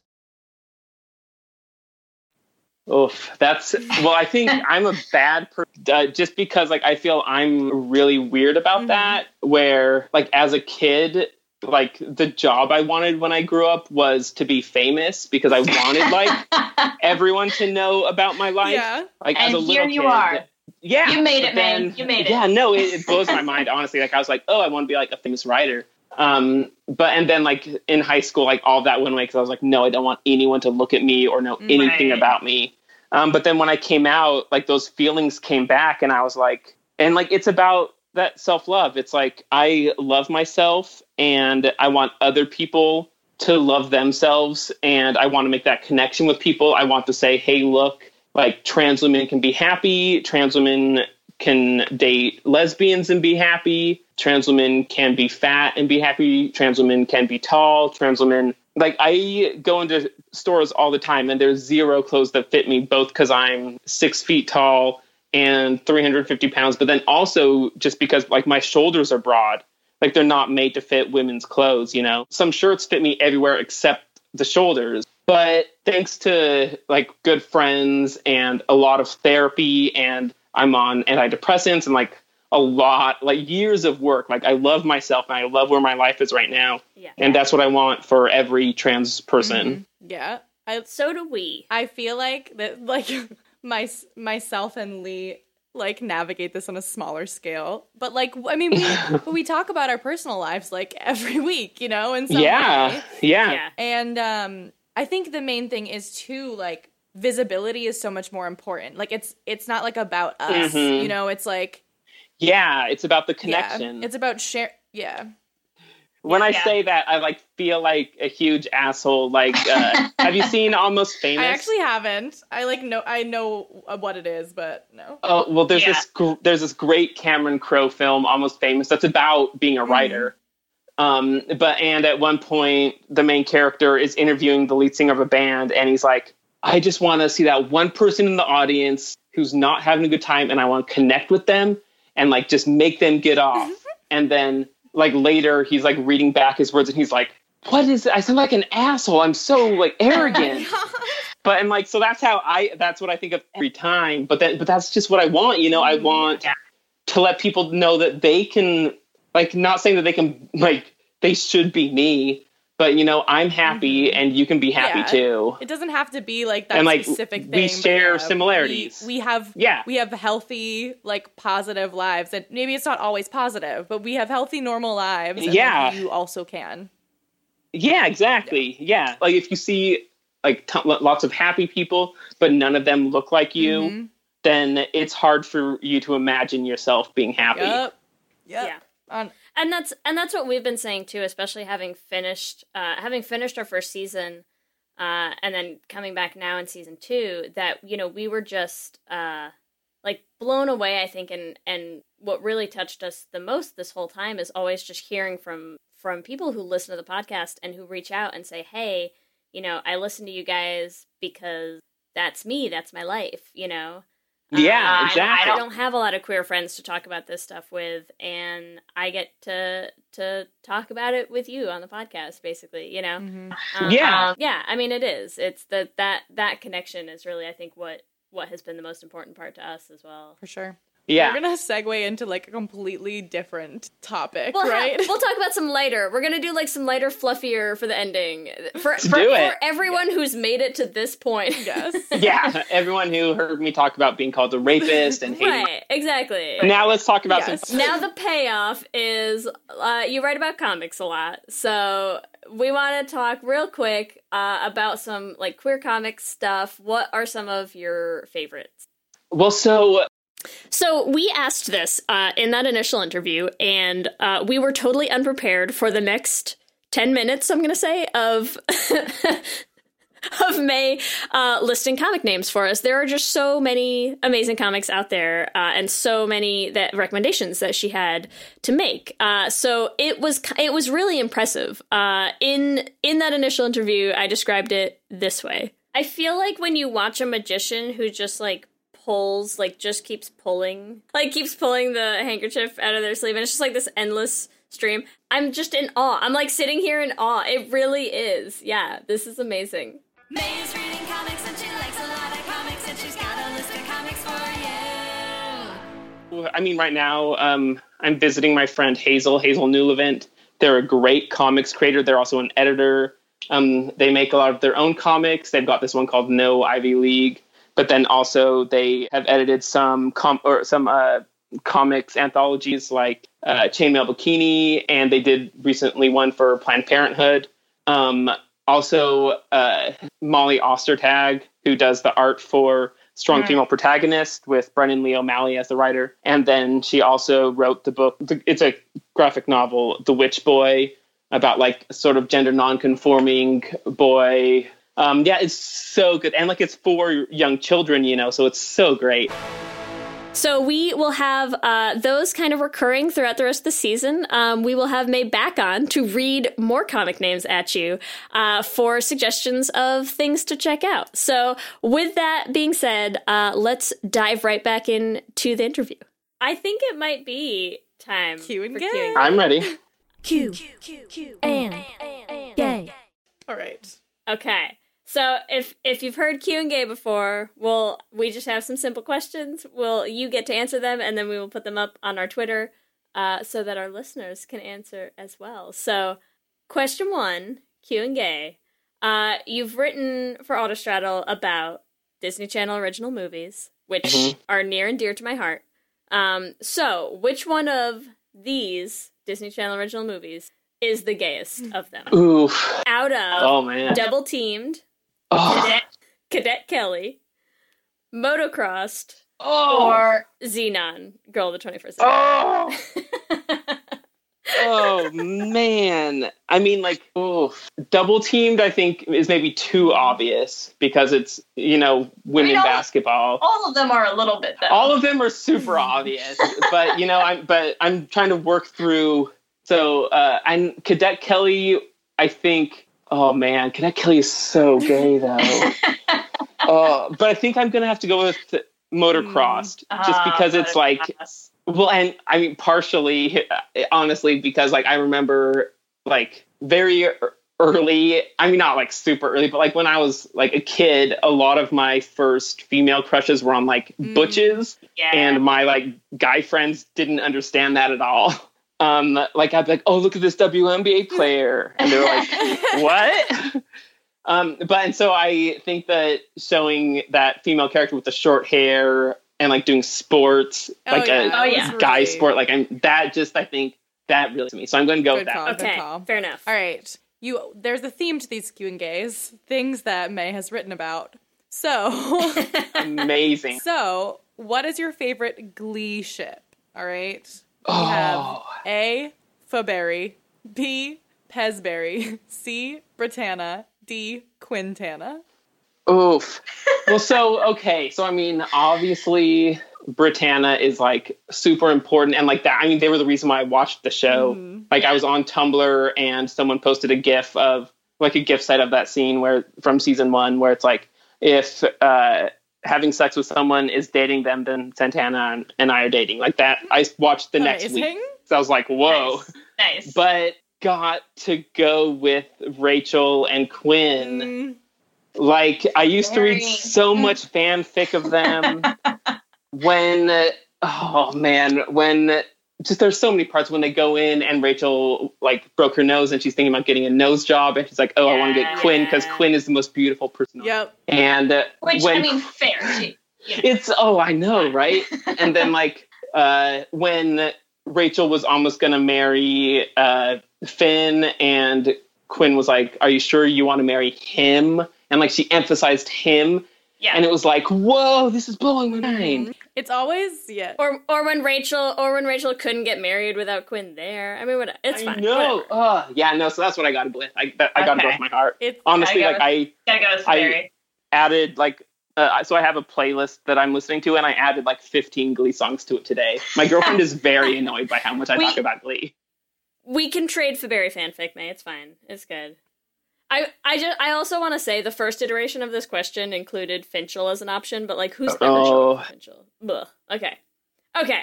Oof, that's well. I think (laughs) I'm a bad person uh, just because like I feel I'm really weird about that. Where like as a kid, like the job I wanted when I grew up was to be famous because I wanted like (laughs) everyone to know about my life. Yeah. Like as And a little here you kid, are. Yeah, You made it, man. You made it. Yeah, no, it, it blows my (laughs) mind honestly. Like I was like, oh, I want to be like a famous writer. Um, but and then like in high school, like all that went away because I was like, no, I don't want anyone to look at me or know anything Right. about me. Um, but then when I came out, like those feelings came back, and I was like, and like it's about that self love. It's like I love myself, and I want other people to love themselves and I want to make that connection with people. I want to say, hey, look, like trans women can be happy, trans women can date lesbians and be happy, trans women can be fat and be happy, trans women can be tall, trans women like I go into stores all the time and there's zero clothes that fit me both because I'm six feet tall and 350 pounds, but then also just because like my shoulders are broad like they're not made to fit women's clothes, you know. Some shirts fit me everywhere except the shoulders. But thanks to like good friends and a lot of therapy and I'm on antidepressants and like a lot like years of work. Like I love myself and I love where my life is right now. Yeah. And that's what I want for every trans person. Yeah. I so do we. I feel like that like (laughs) my myself and Leigh like navigate this on a smaller scale. But like I mean we (laughs) we talk about our personal lives like (laughs) every week, you know, and some Yeah. way. Yeah. And um I think the main thing is too like visibility is so much more important. Like it's it's not like about us, Mhm. you know, it's like Yeah, it's about the yeah, connection. it's about share yeah. when I Yeah. say that, I like feel like a huge asshole. Like, uh, (laughs) have you seen Almost Famous? I actually haven't. I like know I know what it is, but no. Oh well, there's Yeah. this gr- there's this great Cameron Crowe film, Almost Famous, that's about being Mm-hmm. a writer. Um, but and at one point, the main character is interviewing the lead singer of a band, and he's like, "I just want to see that one person in the audience who's not having a good time, and I want to connect with them and like just make them get off." (laughs) and then like later, he's like reading back his words, and he's like, "What is it? I sound like an asshole. I'm so like (laughs) arrogant." but and like so that's how I that's what I think of every time. But that but that's just what I want. You know, I mm-hmm. want to let people know that they can like not saying that they can like they should be me, but you know I'm happy and you can be happy Yeah. too. It doesn't have to be like that And, like, specific thing. we but share yeah, similarities. We, we have Yeah. we have healthy, like positive lives, and maybe it's not always positive, but we have healthy, normal lives. And, like, Yeah. you also can. Yeah, exactly. Yeah, like if you see like t- lots of happy people, but none of them look like you, Mhm. then it's hard for you to imagine yourself being happy. Yep. Yeah. On and that's and that's what we've been saying too, especially having finished uh, having finished our first season, uh, and then coming back now in season two. That you know we were just uh, like blown away. I think, and and what really touched us the most this whole time is always just hearing from from people who listen to the podcast and who reach out and say, "Hey, you know, I listen to you guys because that's me. That's my life." You know. Yeah, Um, I- exactly. I don't have a lot of queer friends to talk about this stuff with, and I get to to talk about it with you on the podcast, basically. You know, Um, Yeah. yeah. I mean, it is. It's that that that connection is really, I think, what what has been the most important part to us as well. For sure. Yeah. We're gonna segue into like a completely different topic, We'll, ha- right? we'll talk about some lighter. We're gonna do like some lighter, fluffier for the ending. For, Let's for, do for it. everyone who's made it to this point. Yes. (laughs) yeah, everyone who heard me talk about being called a rapist and hating. right. Exactly. Now let's talk about Yes. some. now the payoff is uh, you write about comics a lot so we want to talk real quick uh, about some like queer comics stuff what are some of your favorites Well, so so we asked this uh, in that initial interview and uh, we were totally unprepared for the next 10 minutes i'm going to say of (laughs) of Mey uh, listing comic names for us. There are just so many amazing comics out there, uh, and so many that recommendations that she had to make. Uh, so it was it was really impressive. Uh, in in that initial interview, I described it this way. I feel like when you watch a magician who just like pulls, like just keeps pulling, like keeps pulling the handkerchief out of their sleeve, and it's just like this endless stream. I'm just in awe. I'm like sitting here in awe. It really is. Yeah, this is amazing. Mey's reading comics and she likes a lot of comics and she's got a list of comics for you. I mean, right now, um, I'm visiting my friend Hazel, Hazel Newlevant. They're a great comics creator. They're also an editor. Um, they make a lot of their own comics. They've got this one called No Ivy League, but then also they have edited some com- or some uh, comics anthologies like uh, Chainmail Bikini, and they did recently one for Planned Parenthood. Um, also, uh, Molly Ostertag, who does the art for Strong Mm. Female Protagonist with Brennan Lee Mulligan as the writer. And then she also wrote the book, it's a graphic novel, The Witch Boy, about like sort of gender non-conforming boy. Um, yeah, it's so good, and like it's for young children, you know, so it's so great. So we will have uh, those kind of recurring throughout the rest of the season. Um, we will have Mey back on to read more comic names at you uh, for suggestions of things to check out. So with that being said, uh, let's dive right back into the interview. I think it might be time Q and for gay. I'm ready. Q, and gay. All right. Okay. So if if you've heard Q and gay before, well, we just have some simple questions. Will you get to answer them, and then we will put them up on our Twitter, uh, so that our listeners can answer as well. So, question one, Q and gay. Uh, you've written for Autostraddle about Disney Channel original movies, which Mhm. are near and dear to my heart. Um, so which one of these Disney Channel original movies is the gayest of them? Oof. Out of Oh, man. Double Teamed, Oh. Cadet, Cadet Kelly, Motocrossed, Oh. or Xenon, Girl of the 21st Century. (laughs) oh man i mean like oh double teamed i think is maybe too obvious because it's you know women I know. basketball All of them are a little bit though. all of them are super obvious but you know i'm but i'm trying to work through so uh and cadet kelly i think oh man cadet kelly is so gay (laughs) though uh, but i think i'm gonna have to go with motocrossed just Ah, because it's like well, and I mean, partially, honestly, because like I remember like very early. I mean, not like super early, but like when I was like a kid, a lot of my first female crushes were on like butches, Yeah. and my like guy friends didn't understand that at all. (laughs) Um, like I'd be like, "Oh, look at this WNBA (laughs) player," and they're like, (laughs) "What?" Um, but and so I think that showing that female character with the short hair and like doing sports, Oh, like yeah, a that was guy really- sport, like I'm that just I think that really to me. So I'm going to go Good with that. call. Good Okay, call. fair enough. All right. You there's a theme to these Q and gays, things that Mey has written about. So, (laughs) Amazing. so what is your favorite Glee ship? All right. We Oh. have A. Faberry, B. Pezberry, (laughs) C. Brittana, D. Quintana. Oof. (laughs) well, so okay, so I mean, obviously, Brittana is like super important, and like that. I mean, they were the reason why I watched the show. Mhm. Like, I was on Tumblr, and someone posted a GIF of like a GIF set of that scene where from season one, where it's like if uh, having sex with someone is dating them, then Santana and, and I are dating. Like that. I watched the next week, so I was like, whoa. Nice. nice. But got to go with Rachel and Quinn. Mm, Like I used to read so much fanfic of them (laughs) when uh, oh man, when just there's so many parts when they go in and Rachel like broke her nose and she's thinking about getting a nose job and she's like, "Oh, I want to get Quinn because Yeah. Quinn is the most beautiful person." Yep. And uh, Which when I mean, fair too. You it's oh, I know, right? and then (laughs) like uh, when Rachel was almost gonna marry uh, Finn, and Quinn was like, "Are you sure you want to marry him?" And like she emphasized him, yeah. and it was like, "Whoa, this is blowing my mind." It's always yeah. Or or when Rachel or when Rachel couldn't get married without Quinn there. I mean, what, it's I fine. know. whatever. Uh, yeah, no. So that's what I got to with. I that, I got to go with my heart. It's Honestly, Gotta like go I Gotta go with I- added like. Uh, so I have a playlist that I'm listening to, and I added like 15 Glee songs to it today. My girlfriend is very (laughs) annoyed by how much I We- talk about Glee. We can trade Faberry fanfic, Mey. It's fine. It's good. I I just I also want to say the first iteration of this question included Finchel as an option, but like who's ever Oh. shown Finchel? Ugh. Okay. Okay.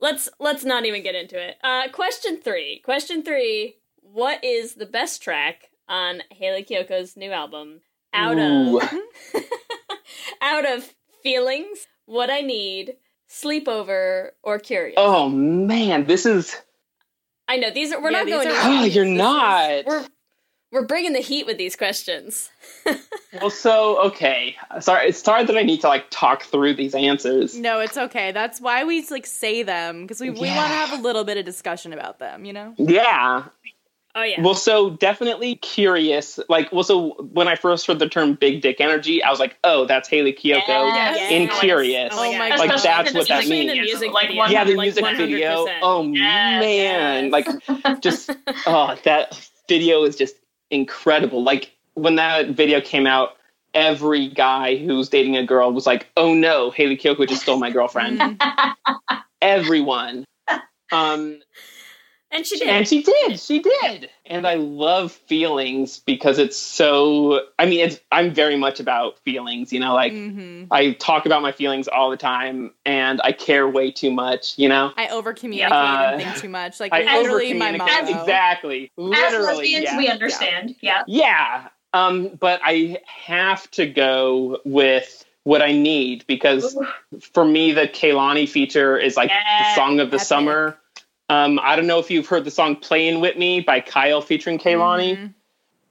Let's let's not even get into it. Uh question 3. Question 3. What is the best track on Hayley Kiyoko's new album out Ooh. of (laughs) out of Feelings, What I Need, Sleepover or Curious? Oh man, this is. I know these are we're Yeah, not going are- to Oh, you're not. we're we're bringing the heat with these questions. (laughs) Well, so okay. Sorry, it's sorry that I need to like talk through these answers. No, it's okay. That's why we like say them because we, we want to have a little bit of discussion about them. You know. Yeah. Oh yeah. Well, so definitely curious. Like, well, so when I first heard the term "big dick energy," I was like, "Oh, that's Hayley Kiyoko Yes. in Yes. Curious." Oh my Especially Like, that's in what that music means. the music like, video. yeah, the like music video. 100%. Oh Yes, man, yes. like just (laughs) oh that video is just incredible. Like when that video came out, every guy who's dating a girl was like, "Oh no, Hayley Kiyoko just stole my girlfriend." (laughs) Everyone. Um, and she did. and she did. She did. And I love feelings because it's so. I mean, it's. I'm very much about feelings. You know, like Mhm. I talk about my feelings all the time, and I care way too much. You know. I over communicate Uh, and think too much. Like I literally my over-communicate. motto. Exactly. As Literally. lesbians, yeah. we understand. Yeah. Yeah. Um, but I have to go with what I need because for me, the Kehlani feature is like the song of the epic. summer. Um, I don't know if you've heard the song Playing With Me by Kyle featuring Kehlani, Mm-hmm.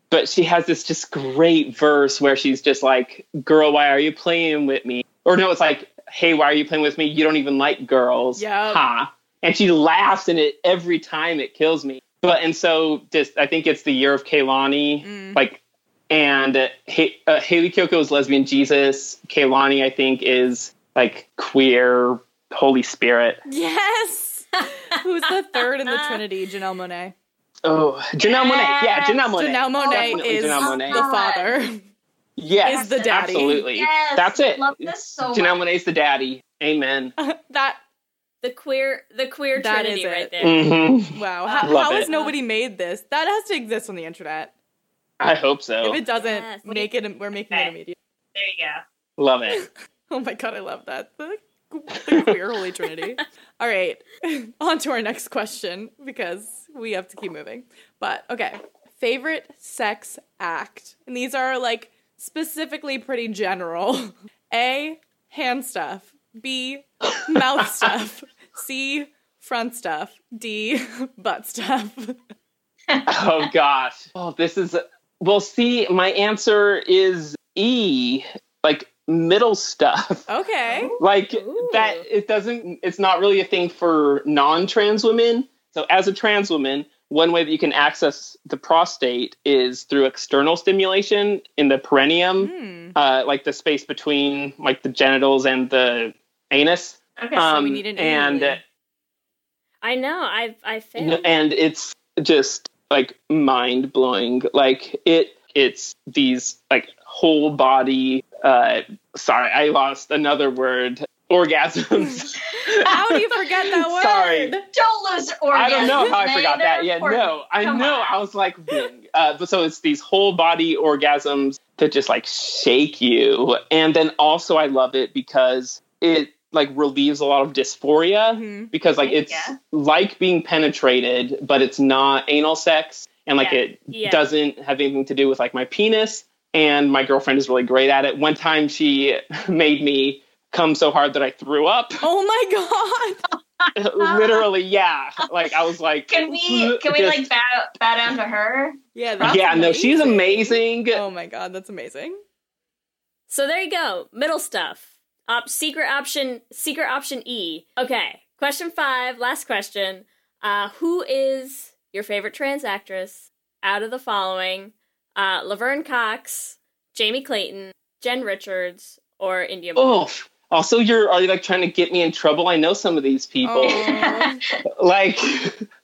but she has this just great verse where she's just like, Girl, why are you playing with me? Or no, it's like, Hey, why are you playing with me? You don't even like girls. Yep. Ha. And she laughs in it every time it kills me. But and so just I think it's the year of Kehlani, Mm. like and uh, ha- uh, Hayley Kiyoko is lesbian Jesus. Kehlani, I think, is like queer Holy Spirit. Yes. (laughs) Who's the third in the (laughs) Trinity? Janelle Monáe. Oh, Janelle Monáe. Yeah, Janelle Monáe. Janelle Monáe Definitely is Janelle Monáe. the father. Yes, is the daddy. Absolutely. Yes, That's it. love this so Janelle much. Monáe's the daddy. Amen. (laughs) that the queer the queer That trinity is right it. there. Mhm. wow. How, Love how has nobody made this? That has to exist on the internet. I hope so. If it doesn't, Yes. make it. We're making it Okay. immediate. There you go. Love it. Oh my god, I love that. (laughs) Queer holy trinity. All right, (laughs) on to our next question because we have to keep moving. But okay, favorite sex act, and these are like specifically pretty general. (laughs) A, hand stuff. B, mouth stuff. C, front stuff. D, butt stuff. oh gosh. Oh, this is. Well, see, my answer is E. Like middle stuff. (laughs) Okay. like that it doesn't it's not really a thing for non-trans women so as a trans woman one way that you can access the prostate is through external stimulation in the perineum Hmm. uh, like the space between like the genitals and the anus Okay, so we need an and alien. I know. I've. I failed. and it's just like mind blowing like it it's these like whole body uh sorry i lost another word orgasms (laughs) How do you forget that (laughs) word? Sorry. Don't lose orgasms. I don't know how I forgot They're that. Yeah, no, I Come know. on. I was like, uh, but so it's these whole body orgasms that just like shake you, and then also I love it because it like relieves a lot of dysphoria Mhm. because like it's Yeah. like being penetrated, but it's not anal sex, and like Yeah. it Yeah. doesn't have anything to do with like my penis. And my girlfriend is really great at it. One time she (laughs) made me come so hard that I threw up. Oh my god. (laughs) Literally, yeah. Like I was like, Can we can we just- like bat, bow down to her? Yeah, that's yeah, no, she's amazing. Oh my god, that's amazing. So there you go. Middle stuff. Op- secret option. Secret option E. Okay. Question five. Last question. Uh, who is your favorite trans actress out of the following? Uh, Laverne Cox, Jamie Clayton, Jen Richards, or Indya. Moore? Oh, also, you're are you like trying to get me in trouble? I know some of these people. Oh. (laughs) Like,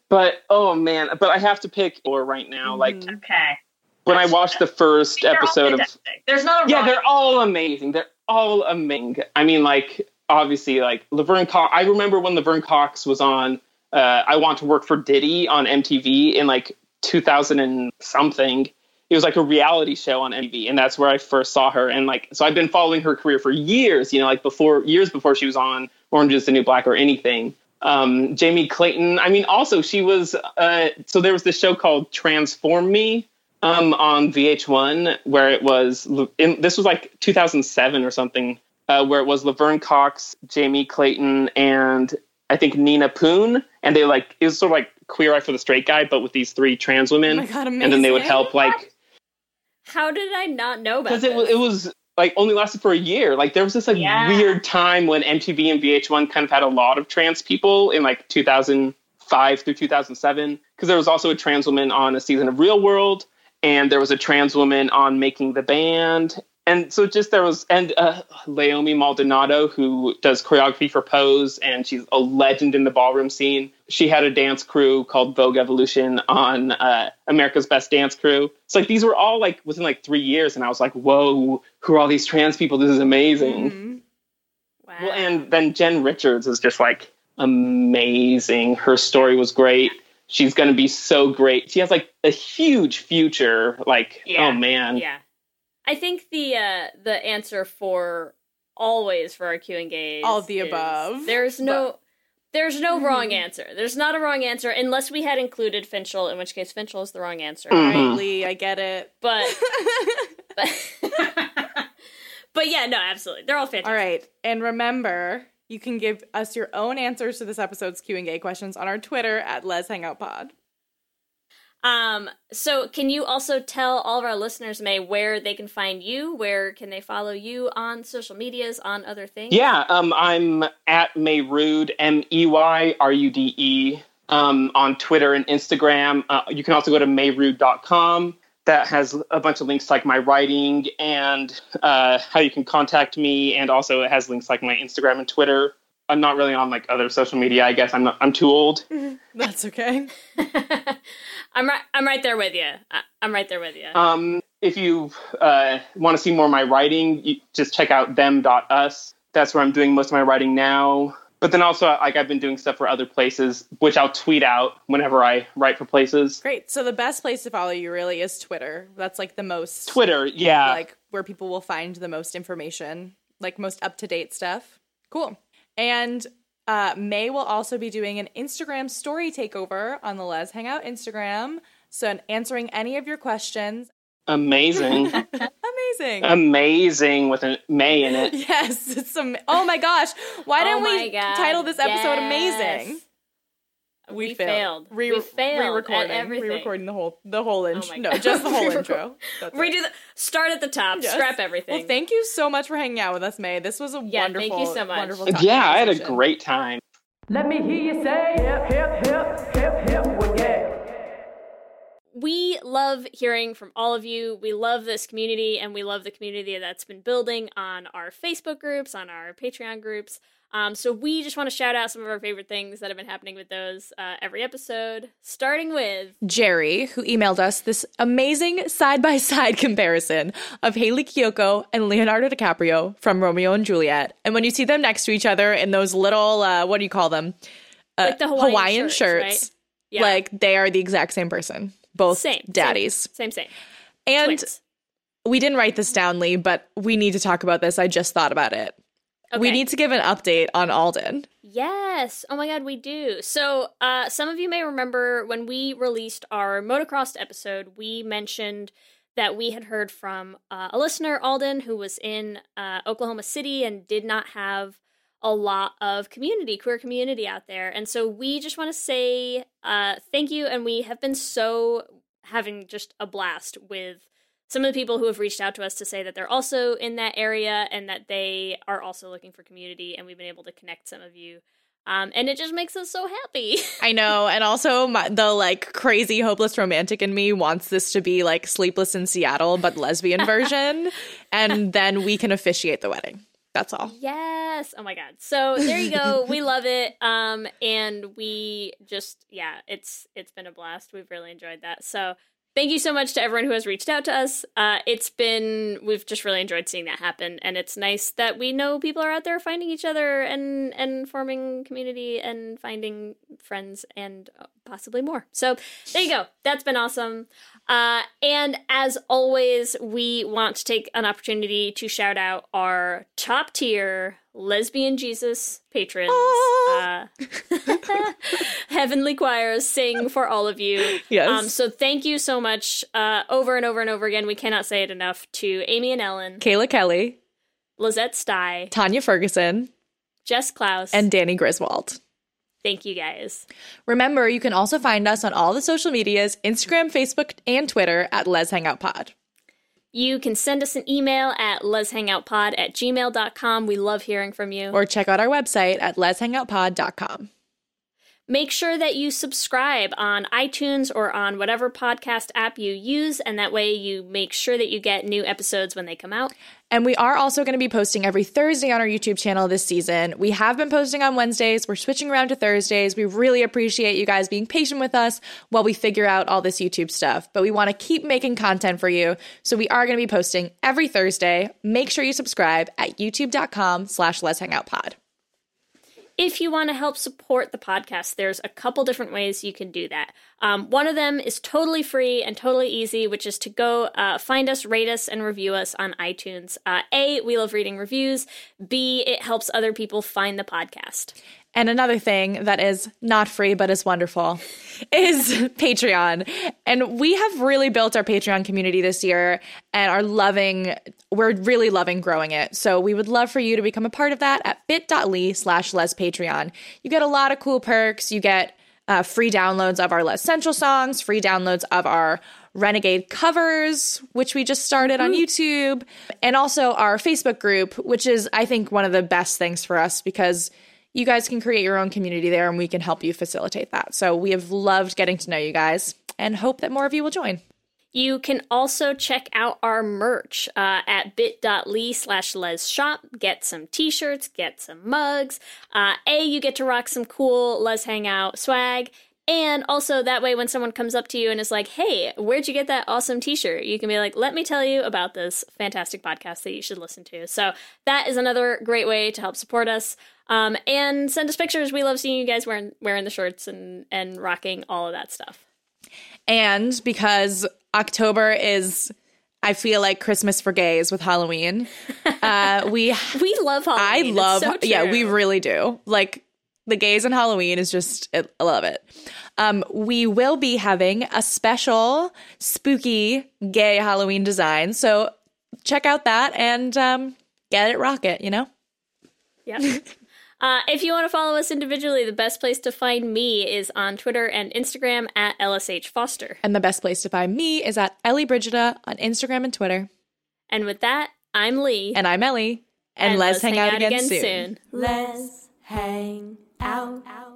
but oh man, but I have to pick or right now. Like Okay. when I watched the first They're episode of. There's not a yeah, they're all amazing. They're all amazing. I mean, like obviously, like Laverne Cox. I remember when Laverne Cox was on. Uh, I want to work for Diddy on MTV in like 2000 and something. It was like a reality show on MTV, and that's where I first saw her. And like, so I've been following her career for years. You know, like before years before she was on Orange Is the New Black or anything. Um, Jamie Clayton. I mean, also she was. Uh, so there was this show called Transform Me um, on VH1 where it was. In, this was like 2007 or something, uh, where it was Laverne Cox, Jamie Clayton, and I think Nina Poon, and they like it was sort of like Queer Eye for the Straight Guy, but with these three trans women, Oh my God, and then they would help like How did I not know about because it was it was like only lasted for a year. Like there was this like Yeah. weird time when MTV and VH1 kind of had a lot of trans people in like 2005 through 2007 because there was also a trans woman on a season of Real World and there was a trans woman on Making the Band and so just there was and uh, Leiomy Maldonado who does choreography for Pose and she's a legend in the ballroom scene. She had a dance crew called Vogue Evolution on uh, America's Best Dance Crew. So like these were all like within like three years, and I was like, whoa, who are all these trans people? This is amazing. Wow. Well, and then Jen Richards is just like amazing. Her story was great. She's going to be so great. She has like a huge future. Like, oh man. Yeah. I think the uh the answer for always for our Q and gaze All of the is above. There's no there's no wrong Mhm. answer. There's not a wrong answer unless we had included Finchel, in which case Finchel is the wrong answer. Mhm. Right? Leigh, I get it. But (laughs) but, (laughs) but yeah, no, absolutely. They're all fantastic. All right. And remember, you can give us your own answers to this episode's Q and A questions on our Twitter at Lez Hang Out Pod. Um, so can you also tell all of our listeners, Mey, where they can find you? Where can they follow you on social medias, on other things? Yeah, um, I'm at Meyrude, M E Y R U D E, um, on Twitter and Instagram. Uh, you can also go to meyrude.com. That has a bunch of links like my writing and uh, how you can contact me, and also it has links like my Instagram and Twitter. I'm not really on like other social media. I guess I'm not. I'm too old. (laughs) That's okay. (laughs) I'm right. I'm right there with you. I, I'm right there with you. Um, if you uh, want to see more of my writing, you just check out them.us. That's where I'm doing most of my writing now. But then also, like I've been doing stuff for other places, which I'll tweet out whenever I write for places. Great. So the best place to follow you really is Twitter. That's like the most Twitter, yeah. like where people will find the most information, like most up to date stuff. Cool. And uh, Mey will also be doing an Instagram story takeover on the Lez Hang Out Instagram. So answering any of your questions. Amazing, (laughs) (laughs) Amazing. amazing with a Mey in it. yes, it's some. Oh my gosh! Why Oh didn't my we God, title this episode yes. "Amazing"? We failed. Re- We failed at re-recording, everything. Oh re-recording the whole the whole oh intro. my no, just the whole (laughs) intro. That's it. Redo the start at the top. Yes. Scrap everything. Well, thank you so much for hanging out with us, Mey. This was a Yeah, thank wonderful, you so much. wonderful. talk Yeah, I had a great time. Let me hear you say hip, hip, hip, hip, hip, well, yeah. we love hearing from all of you. We love this community and we love the community that's been building on our Facebook groups, on our Patreon groups. Um, so we just want to shout out some of our favorite things that have been happening with those uh, every episode, starting with Jerry, who emailed us this amazing side by side comparison of Hayley Kiyoko and Leonardo DiCaprio from Romeo and Juliet. And when you see them next to each other in those little, uh, what do you call them? Uh, Like the Hawaiian shirts, right? Yeah. Like they are the exact same person, both same daddies. Same, same. same. And Twins. we didn't write this down, Leigh, but we need to talk about this. I just thought about it. We need to give an update on Alden. Yes. Oh my god, we do. So, uh some of you may remember when we released our motocross episode, we mentioned that we had heard from uh, a listener, Alden, who was in uh, Oklahoma City and did not have a lot of community, queer community out there. And so we just want to say uh, thank you. And we have been so having just a blast with some of the people who have reached out to us to say that they're also in that area and that they are also looking for community. And we've been able to connect some of you. Um, and it just makes us so happy. (laughs) I know, and also my, the like crazy hopeless romantic in me wants this to be like Sleepless in Seattle, but lesbian (laughs) version, and then we can officiate the wedding. That's all. Yes. Oh my god. So there you go. we (laughs) love it. Um and we just yeah, it's it's been a blast. We've really enjoyed that. So thank you so much to everyone who has reached out to us. Uh it's been we've just really enjoyed seeing that happen and it's nice that we know people are out there finding each other and and forming community and finding friends and possibly more. So there you go. That's been awesome. Uh, and as always, we want to take an opportunity to shout out our top tier lesbian Jesus patrons. Uh, (laughs) Heavenly choirs sing for all of you. Yes. Um, so thank you so much uh, over and over and over again. We cannot say it enough to Amy and Ellen, Kayla Kelly, Lizette Stye, Tanya Ferguson, Jess Klaus, and Danny Griswold. Thank you guys. Remember, you can also find us on all the social medias Instagram, Facebook, and Twitter at Lez Hang Out Pod. You can send us an email at lezhangoutpod at gmail.com. We love hearing from you. Or check out our website at lezhangoutpod.com. make sure that you subscribe on iTunes or on whatever podcast app you use, and that way you make sure that you get new episodes when they come out. And we are also going to be posting every Thursday on our YouTube channel this season. We have been posting on Wednesdays. We're switching around to Thursdays. We really appreciate you guys being patient with us while we figure out all this YouTube stuff. But we want to keep making content for you. So we are going to be posting every Thursday. Make sure you subscribe at youtube.com slash let's hang out pod. If you want to help support the podcast, there's a couple different ways you can do that. Um, one of them is totally free and totally easy, which is to go uh, find us, rate us, and review us on iTunes. Uh, a, we love reading reviews. B, it helps other people find the podcast. And another thing that is not free but is wonderful is (laughs) Patreon. And we have really built our Patreon community this year and are loving, we're really loving growing it. So we would love for you to become a part of that at bit.ly slash Les Patreon. You get a lot of cool perks. You get uh, free downloads of our Les Central songs, free downloads of our Renegade covers, which we just started on YouTube, and also our Facebook group, which is, I think, one of the best things for us because you guys can create your own community there and we can help you facilitate that. So we have loved getting to know you guys and hope that more of you will join. You can also check out our merch uh, at bit.ly slash lez shop. Get some t-shirts, get some mugs. Uh, a, you get to rock some cool Lez Hang Out swag. And also that way when someone comes up to you and is like, hey, where'd you get that awesome t-shirt? You can be like, let me tell you about this fantastic podcast that you should listen to. So that is another great way to help support us. Um, and send us pictures. We love seeing you guys wearing wearing the shorts and and rocking all of that stuff. And because October is I feel like Christmas for gays with Halloween. (laughs) Uh, we we love Halloween. I love so yeah, we really do. Like the gays and Halloween is just I love it. Um, we will be having a special spooky gay Halloween design. So check out that and um, get it rocket, you know? Yeah. (laughs) Uh, if you want to follow us individually, the best place to find me is on Twitter and Instagram at LSH Foster. And the best place to find me is at Ellie Brigida on Instagram and Twitter. And with that, I'm Leigh. And I'm Ellie. And, let's, hang, out, again, soon. Let's hang out.